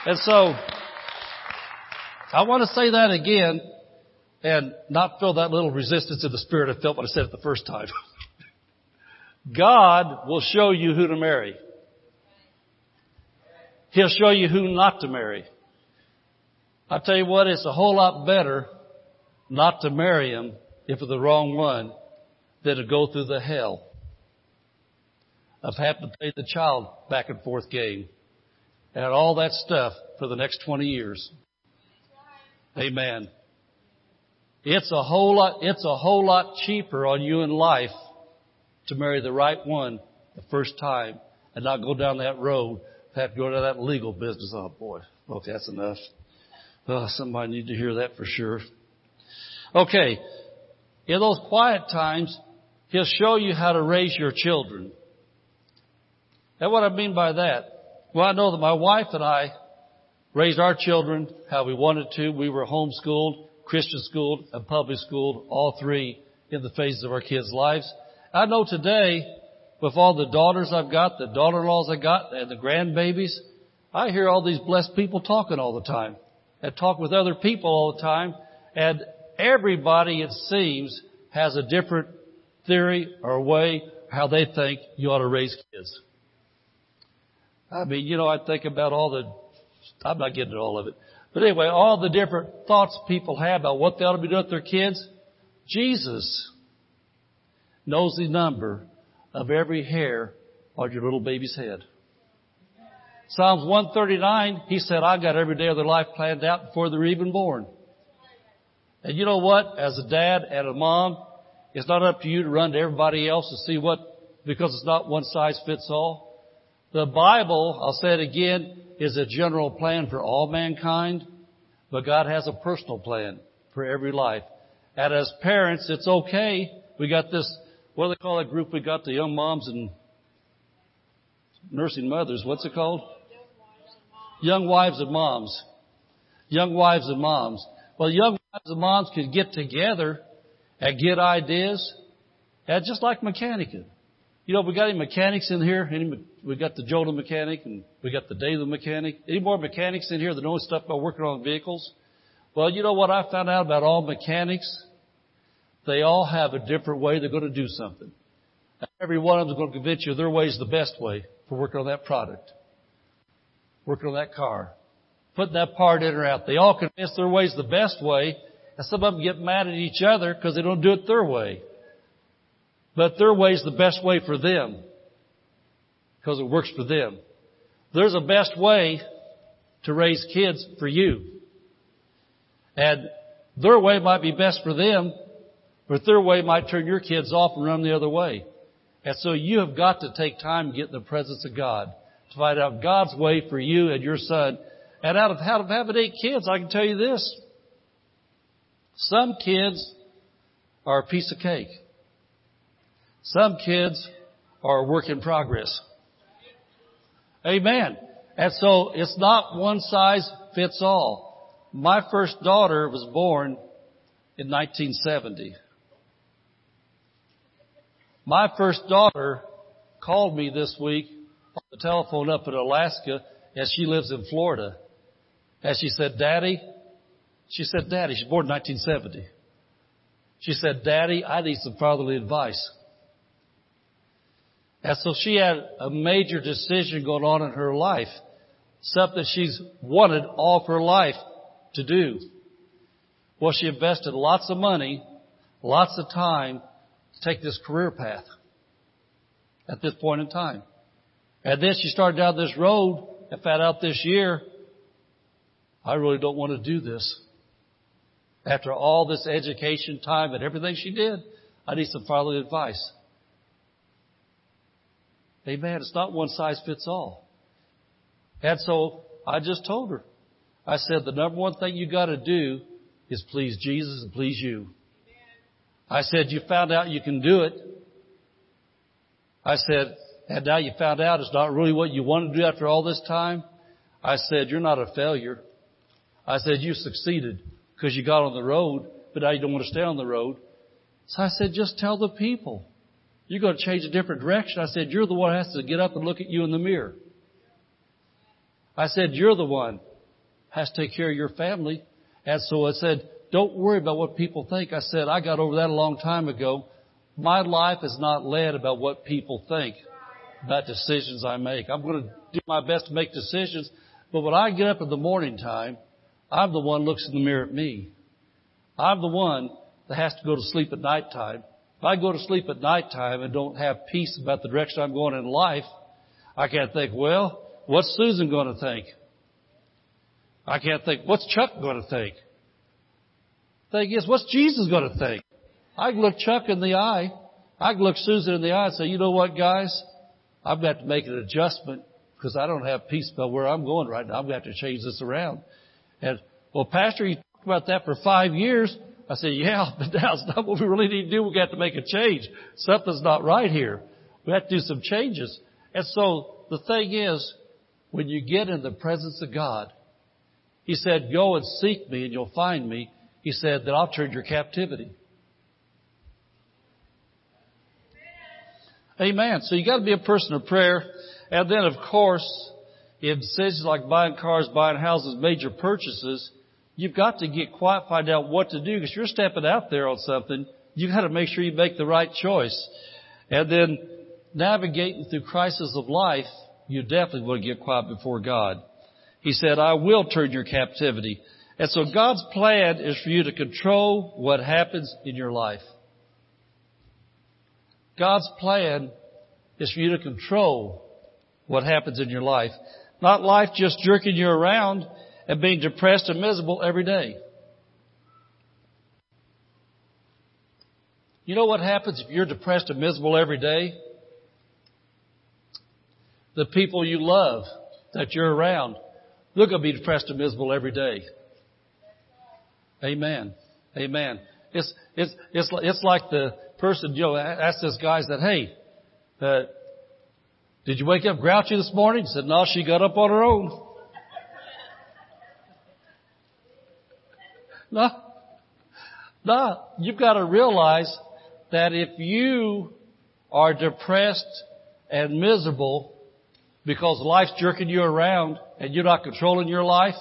And so I want to say that again and not feel that little resistance in the spirit I felt when I said it the first time. God will show you who to marry. He'll show you who not to marry. I tell you what, it's a whole lot better not to marry him if it's the wrong one than to go through the hell of having to play the child back and forth game and all that stuff for the next 20 years. Amen. It's a whole lot, it's a whole lot cheaper on you in life to marry the right one the first time and not go down that road, have to go to that legal business. Oh boy. Okay, that's enough. Oh, somebody need to hear that for sure. Okay. In those quiet times, He'll show you how to raise your children. And what I mean by that? Well, I know that my wife and I raised our children how we wanted to. We were homeschooled, Christian schooled, and public schooled, all three in the phases of our kids' lives. I know today, with all the daughters I've got, the daughter-in-laws I got, and the grandbabies, I hear all these blessed people talking all the time. And talk with other people all the time. And everybody, it seems, has a different theory or way how they think you ought to raise kids. I mean, you know, I think about all the, I'm not getting to all of it. But anyway, all the different thoughts people have about what they ought to be doing with their kids. Jesus knows the number of every hair on your little baby's head. Psalms 139, he said, I've got every day of their life planned out before they're even born. And you know what? As a dad and a mom, It's not up to you to run to everybody else to see what, because it's not one size fits all. The Bible, I'll say it again, is a general plan for all mankind, but God has a personal plan for every life. And as parents, it's okay. We got this, what do they call that group? We got the young moms and nursing mothers. What's it called? Young wives and moms. Young wives and moms. Well, young wives and moms could get together and get ideas. And just like mechanicing. You know, we got any mechanics in here? Any, we got the Jonah mechanic and we got the David mechanic. Any more mechanics in here that know stuff about working on vehicles? Well, you know what I found out about all mechanics? They all have a different way they're going to do something. Every one of them is going to convince you their way is the best way for working on that product, working on that car, putting that part in or out. They all convince their way is the best way, and some of them get mad at each other because they don't do it their way. But their way is the best way for them because it works for them. There's a best way to raise kids for you. And their way might be best for them, but their way might turn your kids off and run the other way. And so you have got to take time to get in the presence of God to find out God's way for you and your son. And out of, out of having eight kids, I can tell you this. Some kids are a piece of cake. Some kids are a work in progress. Amen. And so it's not one size fits all. My first daughter was born in 1970. My first daughter called me this week on the telephone up in Alaska as she lives in Florida. And she said, Daddy, she said, Daddy, she's born in 1970. She said, Daddy, I need some fatherly advice. And so she had a major decision going on in her life. Something she's wanted all of her life to do. Well, she invested lots of money, lots of time to take this career path at this point in time. And then she started down this road and found out this year, I really don't want to do this. After all this education time and everything she did, I need some fatherly advice. Amen. It's not one size fits all. And so I just told her, I said, the number one thing you got to do is please Jesus and please you. I said, you found out you can do it. I said, and now you found out it's not really what you wanted to do after all this time. I said, you're not a failure. I said, you succeeded because you got on the road, but now you don't want to stay on the road. So I said, just tell the people. You're going to change a different direction. I said, You're the one who has to get up and look at you in the mirror. I said, You're the one has to take care of your family. And so I said, Don't worry about what people think. I said, I got over that a long time ago. My life is not led about what people think about decisions I make. I'm going to do my best to make decisions. But when I get up in the morning time, I'm the one looks in the mirror at me. I'm the one that has to go to sleep at night time if I go to sleep at night time and don't have peace about the direction I'm going in life, I can't think, well, what's Susan going to think? I can't think, what's Chuck going to think? Thing is, what's Jesus going to think? I can look Chuck in the eye. I can look Susan in the eye and say, you know what, guys? I've got to make an adjustment because I don't have peace about where I'm going right now. I've got to change this around. And, well, Pastor, you talked about that for five years. I said, yeah, but that's not what we really need to do. We got to make a change. Something's not right here. We have to do some changes. And so the thing is, when you get in the presence of God, He said, go and seek me and you'll find me. He said that I'll turn your captivity. Amen. So you got to be a person of prayer. And then of course, in decisions like buying cars, buying houses, major purchases, You've got to get quiet, find out what to do because you're stepping out there on something. You've got to make sure you make the right choice. And then navigating through crises of life, you definitely want to get quiet before God. He said, I will turn your captivity. And so God's plan is for you to control what happens in your life. God's plan is for you to control what happens in your life. Not life just jerking you around and being depressed and miserable every day. You know what happens if you're depressed and miserable every day? The people you love that you're around, they're going to be depressed and miserable every day. Amen. Amen. It's, it's, it's, it's like the person, you know, asked this guy, said, hey, uh, did you wake up grouchy this morning? He said, no, she got up on her own. no. No. You've got to realize that if you are depressed and miserable because life's jerking you around and you're not controlling your life,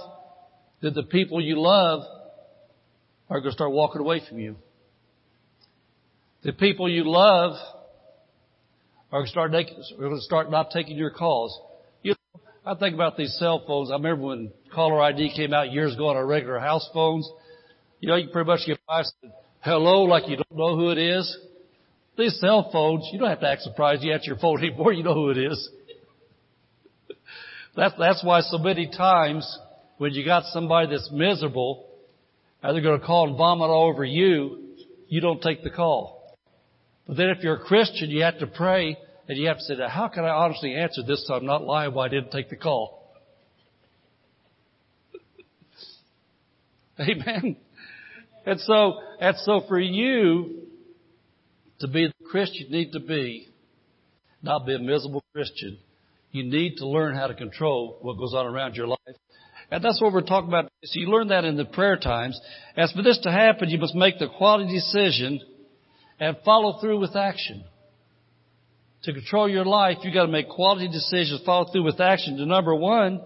then the people you love are going to start walking away from you. The people you love to start, to start not taking your calls. You know, I think about these cell phones. I remember when caller ID came out years ago on our regular house phones. You know, you pretty much get by and hello like you don't know who it is. These cell phones, you don't have to act surprised you answer your phone anymore. You know who it is. that's, that's why so many times when you got somebody that's miserable, and they're going to call and vomit all over you, you don't take the call. But then if you're a Christian, you have to pray and you have to say, how can I honestly answer this so I'm not lying why I didn't take the call? Amen. And so, and so for you to be the Christian you need to be, not be a miserable Christian, you need to learn how to control what goes on around your life. And that's what we're talking about. So you learn that in the prayer times. As for this to happen, you must make the quality decision and follow through with action. To control your life, you've got to make quality decisions, follow through with action. To number one,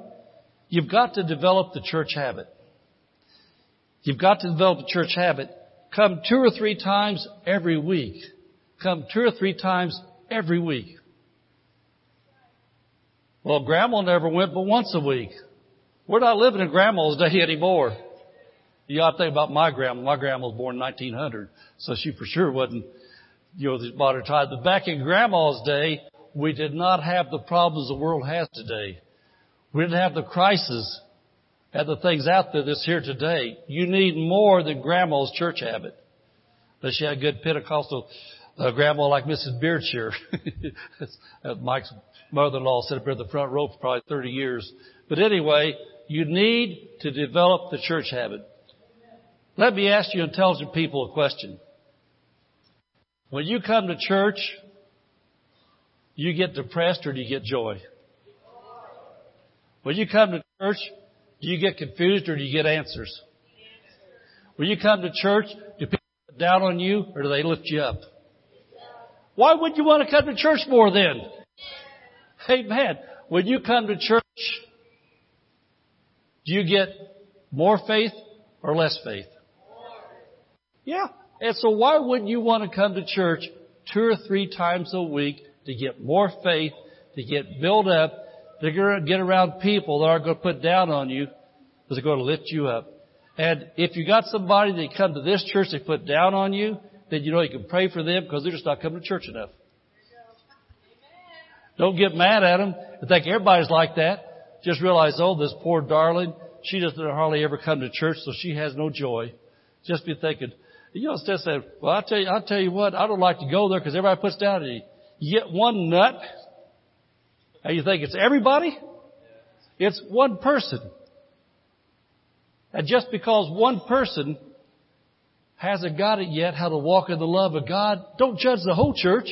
you've got to develop the church habit. You've got to develop the church habit. Come two or three times every week. Come two or three times every week. Well, grandma never went but once a week. We're not living in grandma's day anymore. You ought to think about my grandma. My grandma was born in 1900, so she for sure wasn't, you know, the modern time. But back in grandma's day, we did not have the problems the world has today. We didn't have the crisis and the things out there that's here today. You need more than grandma's church habit. Unless you had a good Pentecostal uh, grandma like Mrs. Beardshire. Mike's mother-in-law sat up here in the front row for probably 30 years. But anyway, you need to develop the church habit. Let me ask you intelligent people a question. When you come to church, do you get depressed or do you get joy? When you come to church, do you get confused or do you get answers? When you come to church, do people put down on you or do they lift you up? Why would you want to come to church more then? Amen. When you come to church, do you get more faith or less faith? Yeah. And so why wouldn't you want to come to church two or three times a week to get more faith, to get built up, to get around people that aren't going to put down on you, but they're going to lift you up. And if you got somebody that come to this church that put down on you, then you know you can pray for them because they're just not coming to church enough. Don't get mad at them and think everybody's like that. Just realize, oh, this poor darling, she doesn't hardly ever come to church, so she has no joy. Just be thinking, you know, of saying, well, I tell you, I tell you what, I don't like to go there because everybody puts down you. You get one nut, and you think it's everybody? It's one person. And just because one person hasn't got it yet how to walk in the love of God, don't judge the whole church.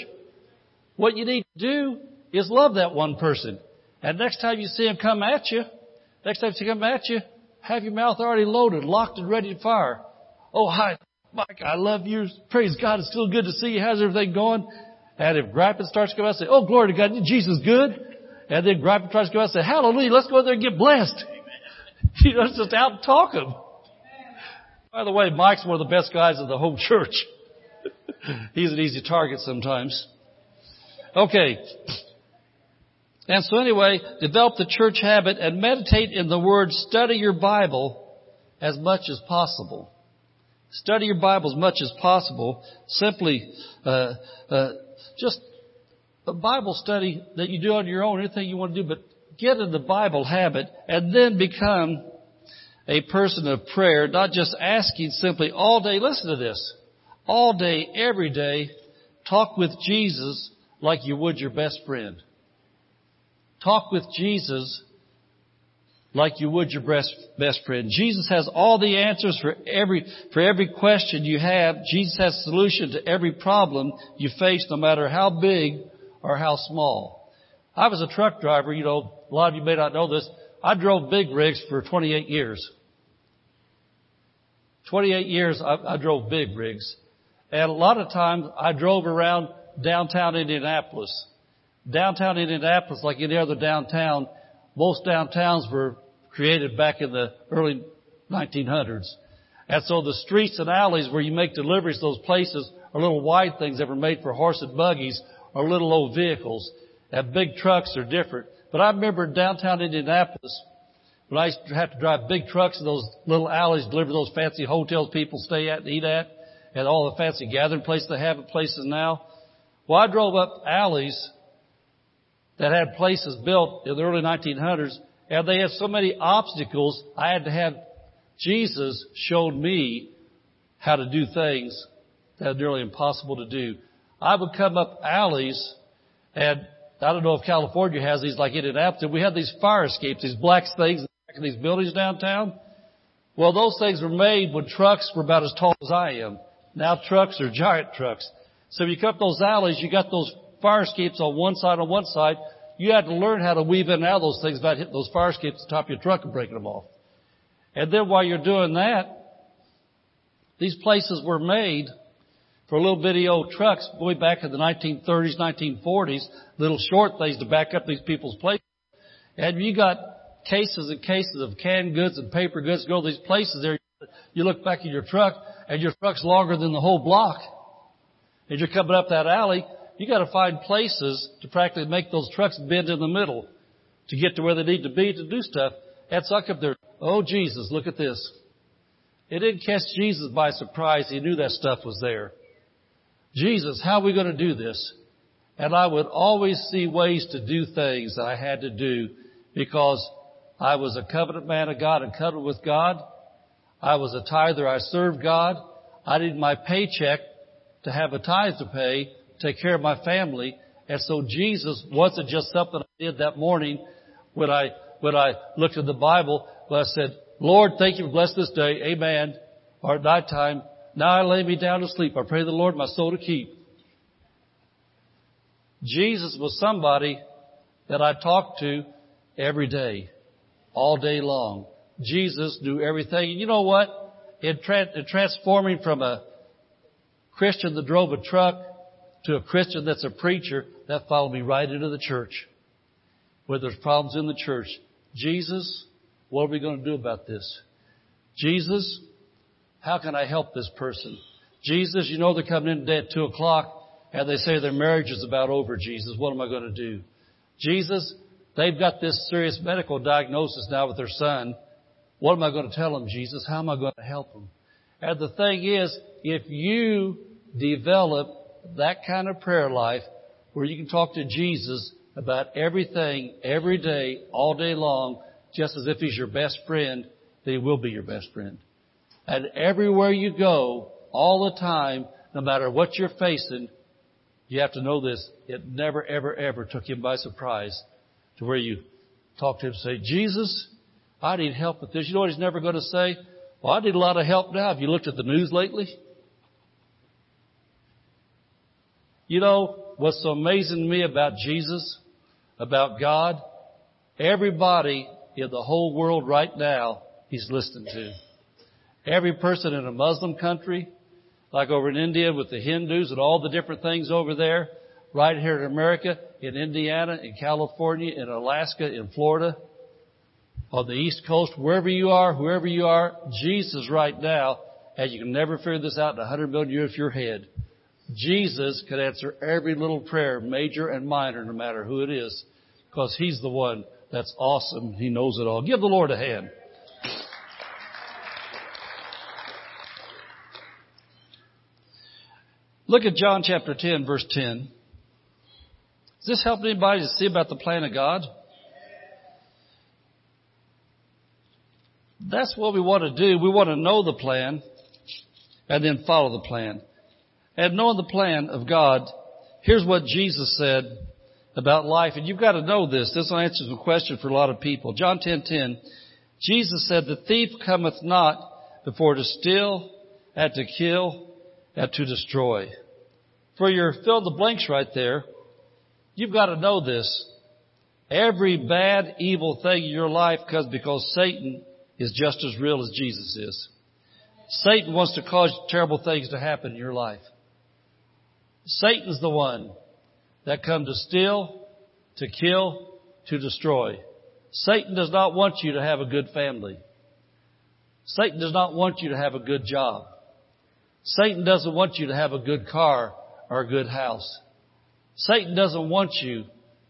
What you need to do is love that one person. And next time you see him come at you, next time he come at you, have your mouth already loaded, locked and ready to fire. Oh, hi, Mike, I love you. Praise God, it's still good to see you. How's everything going? And if griping starts to come out, say, oh, glory to God, Jesus good. And then griping tries to come out, say, hallelujah, let's go out there and get blessed. You know, it's just out talking. By the way, Mike's one of the best guys in the whole church. He's an easy target sometimes. Okay. And so anyway, develop the church habit and meditate in the Word. Study your Bible as much as possible. Study your Bible as much as possible. Simply, uh, uh, just a Bible study that you do on your own, anything you want to do, but get in the Bible habit and then become a person of prayer, not just asking simply all day. Listen to this. all day, every day, talk with Jesus like you would your best friend. Talk with Jesus like you would your best, best friend. Jesus has all the answers for every, for every question you have. Jesus has a solution to every problem you face, no matter how big or how small. I was a truck driver, you know, a lot of you may not know this. I drove big rigs for 28 years. 28 years I, I drove big rigs. And a lot of times I drove around downtown Indianapolis. Downtown Indianapolis, like any other downtown, most downtowns were created back in the early 1900s. And so the streets and alleys where you make deliveries, those places are little wide things that were made for horse and buggies or little old vehicles. And big trucks are different. But I remember in downtown Indianapolis, when I used to have to drive big trucks in those little alleys, deliver those fancy hotels people stay at and eat at, and all the fancy gathering places they have in places now. Well, I drove up alleys that had places built in the early 1900s, and they had so many obstacles, I had to have Jesus showed me how to do things that are nearly impossible to do. I would come up alleys, and I don't know if California has these like in Indianapolis. We had these fire escapes, these black things in these buildings downtown. Well, those things were made when trucks were about as tall as I am. Now trucks are giant trucks. So if you come up those alleys, you got those fire escapes on one side, on one side. You had to learn how to weave in and out of those things without hitting those fire escapes at the top of your truck and breaking them off. And then while you're doing that, these places were made for little bitty old trucks way back in the 1930s, 1940s, little short things to back up these people's places. And you got cases and cases of canned goods and paper goods go to these places there. You look back at your truck and your truck's longer than the whole block. And you're coming up that alley, you gotta find places to practically make those trucks bend in the middle to get to where they need to be to do stuff. So I up there, oh Jesus, look at this. It didn't catch Jesus by surprise. He knew that stuff was there. Jesus, how are we going to do this? And I would always see ways to do things that I had to do because I was a covenant man of God and covenant with God. I was a tither. I served God. I needed my paycheck to have a tithe to pay, take care of my family. And so Jesus wasn't just something I did that morning when I, when I looked at the Bible, but I said, Lord, thank you for blessing this day. Amen. Or at night time, now I lay me down to sleep. I pray the Lord my soul to keep. Jesus was somebody that I talked to every day, all day long. Jesus knew everything. And you know what? In, tra- in transforming from a Christian that drove a truck to a Christian that's a preacher, that followed me right into the church. Where there's problems in the church. Jesus, what are we going to do about this? Jesus, how can I help this person? Jesus, you know they're coming in today at two o'clock and they say their marriage is about over, Jesus. What am I going to do? Jesus, they've got this serious medical diagnosis now with their son. What am I going to tell them, Jesus? How am I going to help them? And the thing is, if you develop that kind of prayer life where you can talk to Jesus about everything, every day, all day long, just as if he's your best friend, then he will be your best friend. And everywhere you go, all the time, no matter what you're facing, you have to know this. It never, ever, ever took him by surprise to where you talk to him and say, Jesus, I need help with this. You know what he's never going to say? Well, I need a lot of help now. Have you looked at the news lately? You know, what's so amazing to me about Jesus, about God, everybody in the whole world right now, he's listening to. Every person in a Muslim country, like over in India with the Hindus and all the different things over there, right here in America, in Indiana, in California, in Alaska, in Florida, on the East Coast, wherever you are, whoever you are, Jesus right now, and you can never figure this out in a hundred million years of your head. Jesus could answer every little prayer, major and minor, no matter who it is, because He's the one that's awesome. He knows it all. Give the Lord a hand. Look at John chapter 10 verse 10. Does this help anybody to see about the plan of God? That's what we want to do. We want to know the plan and then follow the plan. And knowing the plan of God, here's what Jesus said about life. And you've got to know this. This will answer the question for a lot of people. John 10:10. 10, 10, Jesus said, "The thief cometh not before to steal, and to kill, and to destroy." For your fill the blanks right there, you've got to know this. Every bad, evil thing in your life comes because Satan is just as real as Jesus is. Satan wants to cause terrible things to happen in your life. Satan's the one that come to steal, to kill, to destroy. Satan does not want you to have a good family. Satan does not want you to have a good job. Satan doesn't want you to have a good car or a good house. Satan doesn't want you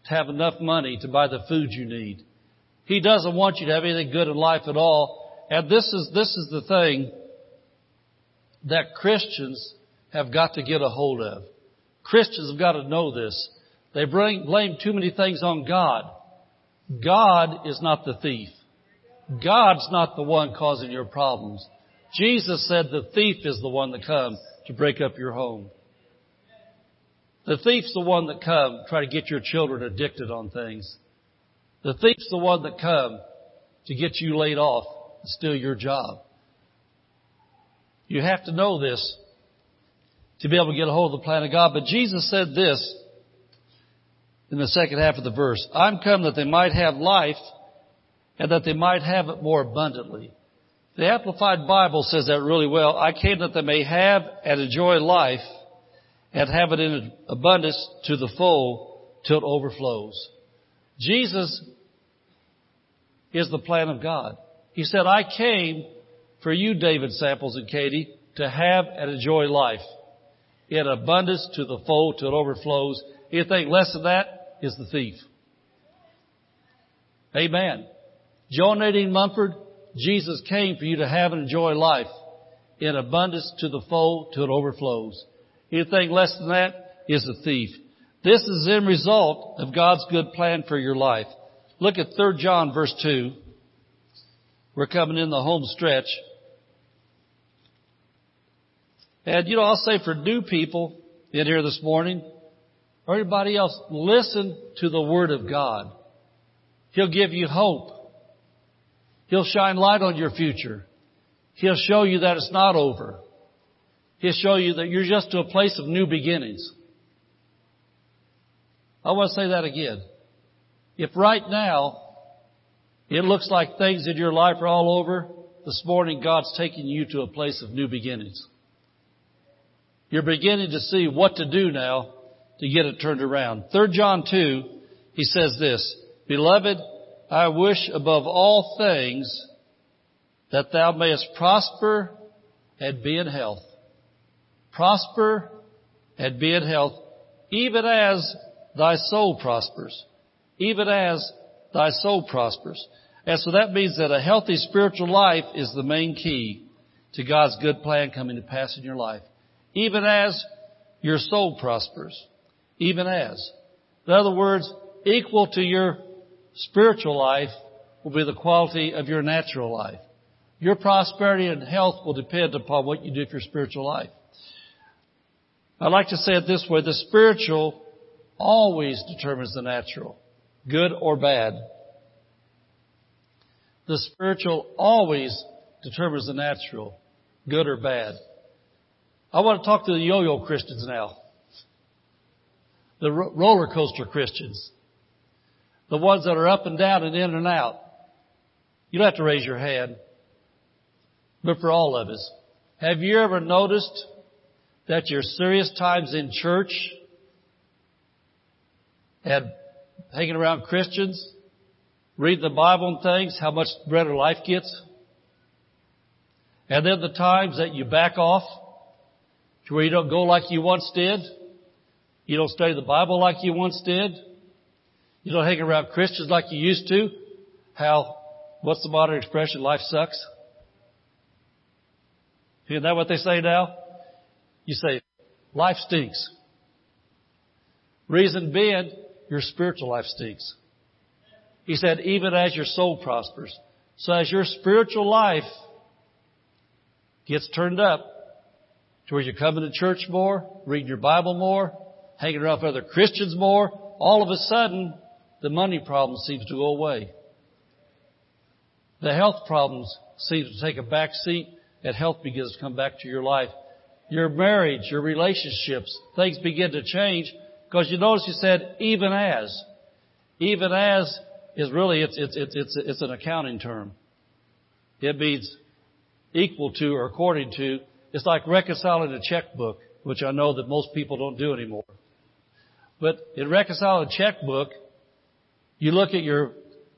to have enough money to buy the food you need. He doesn't want you to have anything good in life at all. And this is, this is the thing that Christians have got to get a hold of. Christians have got to know this. They bring, blame too many things on God. God is not the thief. God's not the one causing your problems. Jesus said the thief is the one that comes to break up your home. The thief's the one that come to try to get your children addicted on things. The thief's the one that come to get you laid off and steal your job. You have to know this to be able to get a hold of the plan of God. But Jesus said this in the second half of the verse. I'm come that they might have life and that they might have it more abundantly. The Amplified Bible says that really well. I came that they may have and enjoy life and have it in abundance to the full till it overflows. Jesus is the plan of God. He said, I came for you, David Samples and Katie, to have and enjoy life in abundance to the full till it overflows. Anything less than that is the thief. Amen. Joan Nadine Mumford, Jesus came for you to have and enjoy life in abundance to the full till it overflows. Anything less than that is a thief. This is the end result of God's good plan for your life. Look at 3 John verse 2. We're coming in the home stretch. And you know, I'll say for new people in here this morning, or anybody else, listen to the Word of God. He'll give you hope. He'll shine light on your future. He'll show you that it's not over. He'll show you that you're just to a place of new beginnings. I want to say that again. If right now it looks like things in your life are all over, this morning God's taking you to a place of new beginnings. You're beginning to see what to do now to get it turned around. Third John 2, he says this, Beloved, I wish above all things that thou mayest prosper and be in health prosper and be in health, even as thy soul prospers. Even as thy soul prospers. And so that means that a healthy spiritual life is the main key to God's good plan coming to pass in your life. Even as your soul prospers. Even as. In other words, equal to your spiritual life will be the quality of your natural life. Your prosperity and health will depend upon what you do for your spiritual life. I like to say it this way, the spiritual always determines the natural, good or bad. The spiritual always determines the natural, good or bad. I want to talk to the yo-yo Christians now. The roller coaster Christians. The ones that are up and down and in and out. You don't have to raise your hand. But for all of us, have you ever noticed that your serious times in church and hanging around Christians, reading the Bible and things, how much better life gets. And then the times that you back off to where you don't go like you once did. You don't study the Bible like you once did. You don't hang around Christians like you used to. How, what's the modern expression? Life sucks. Isn't that what they say now? You say, life stinks. Reason being, your spiritual life stinks. He said, even as your soul prospers. So as your spiritual life gets turned up, to where you're coming to church more, reading your Bible more, hanging around with other Christians more, all of a sudden, the money problem seems to go away. The health problems seem to take a back seat and health begins to come back to your life. Your marriage, your relationships, things begin to change because you notice you said even as. Even as is really, it's, it's, it's, it's, it's an accounting term. It means equal to or according to. It's like reconciling a checkbook, which I know that most people don't do anymore. But in reconciling a checkbook, you look at your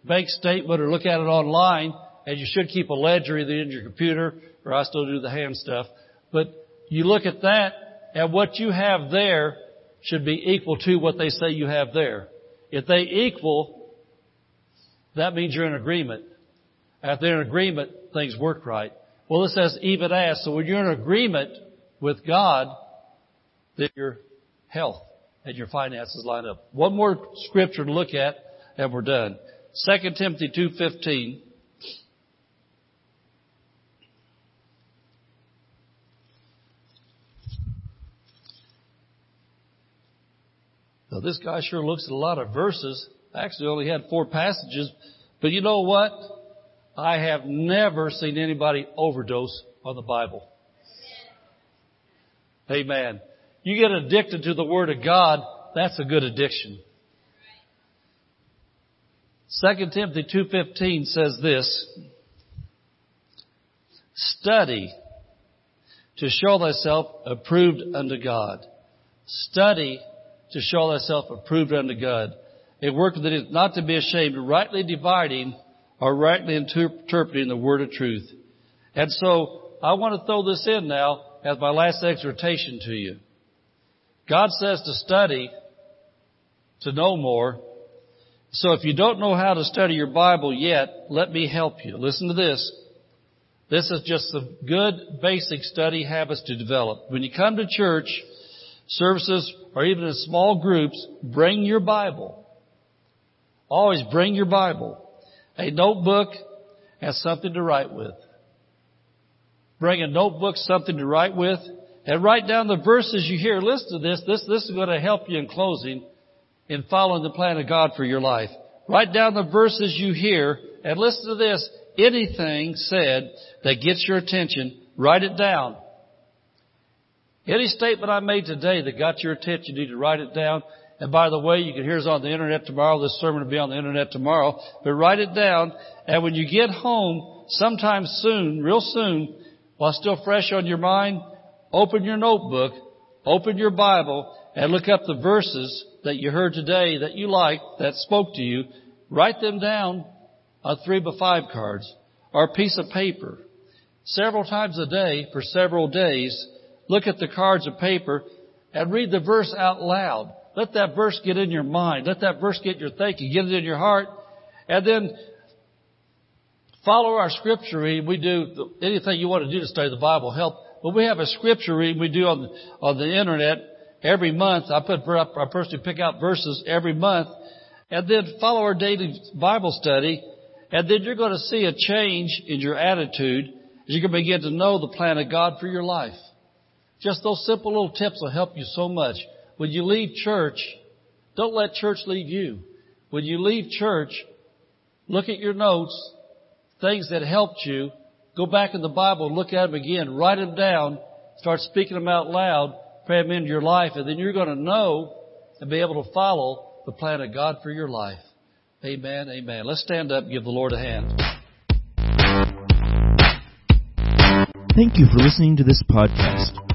bank statement or look at it online, and you should keep a ledger either in your computer or I still do the hand stuff. But you look at that, and what you have there should be equal to what they say you have there. If they equal, that means you're in agreement. If they're in agreement, things work right. Well, it says even as. So when you're in agreement with God, then your health and your finances line up. One more scripture to look at, and we're done. 2 Timothy 2.15. Now this guy sure looks at a lot of verses. Actually only had four passages. But you know what? I have never seen anybody overdose on the Bible. Amen. You get addicted to the Word of God, that's a good addiction. 2 Timothy 2.15 says this, Study to show thyself approved unto God. Study to show thyself approved unto God. A work that is not to be ashamed, rightly dividing or rightly interpreting the word of truth. And so I want to throw this in now as my last exhortation to you. God says to study to know more. So if you don't know how to study your Bible yet, let me help you. Listen to this. This is just some good basic study habits to develop. When you come to church, services, or even in small groups, bring your Bible. Always bring your Bible. A notebook and something to write with. Bring a notebook, something to write with, and write down the verses you hear. Listen to this. This, this is going to help you in closing in following the plan of God for your life. Write down the verses you hear and listen to this. Anything said that gets your attention, write it down. Any statement I made today that got your attention, you need to write it down. And by the way, you can hear us on the internet tomorrow. This sermon will be on the internet tomorrow. But write it down. And when you get home, sometime soon, real soon, while still fresh on your mind, open your notebook, open your Bible, and look up the verses that you heard today that you liked, that spoke to you. Write them down on three by five cards or a piece of paper. Several times a day for several days look at the cards of paper and read the verse out loud. Let that verse get in your mind. Let that verse get your thinking. Get it in your heart. And then follow our scripture reading. We do anything you want to do to study the Bible help. But we have a scripture reading we do on on the internet every month. I put up, I personally pick out verses every month and then follow our daily Bible study. And then you're going to see a change in your attitude as you can begin to know the plan of God for your life. Just those simple little tips will help you so much. When you leave church, don't let church leave you. When you leave church, look at your notes, things that helped you, go back in the Bible, look at them again, write them down, start speaking them out loud, pray them into your life, and then you're going to know and be able to follow the plan of God for your life. Amen, amen. Let's stand up and give the Lord a hand. Thank you for listening to this podcast.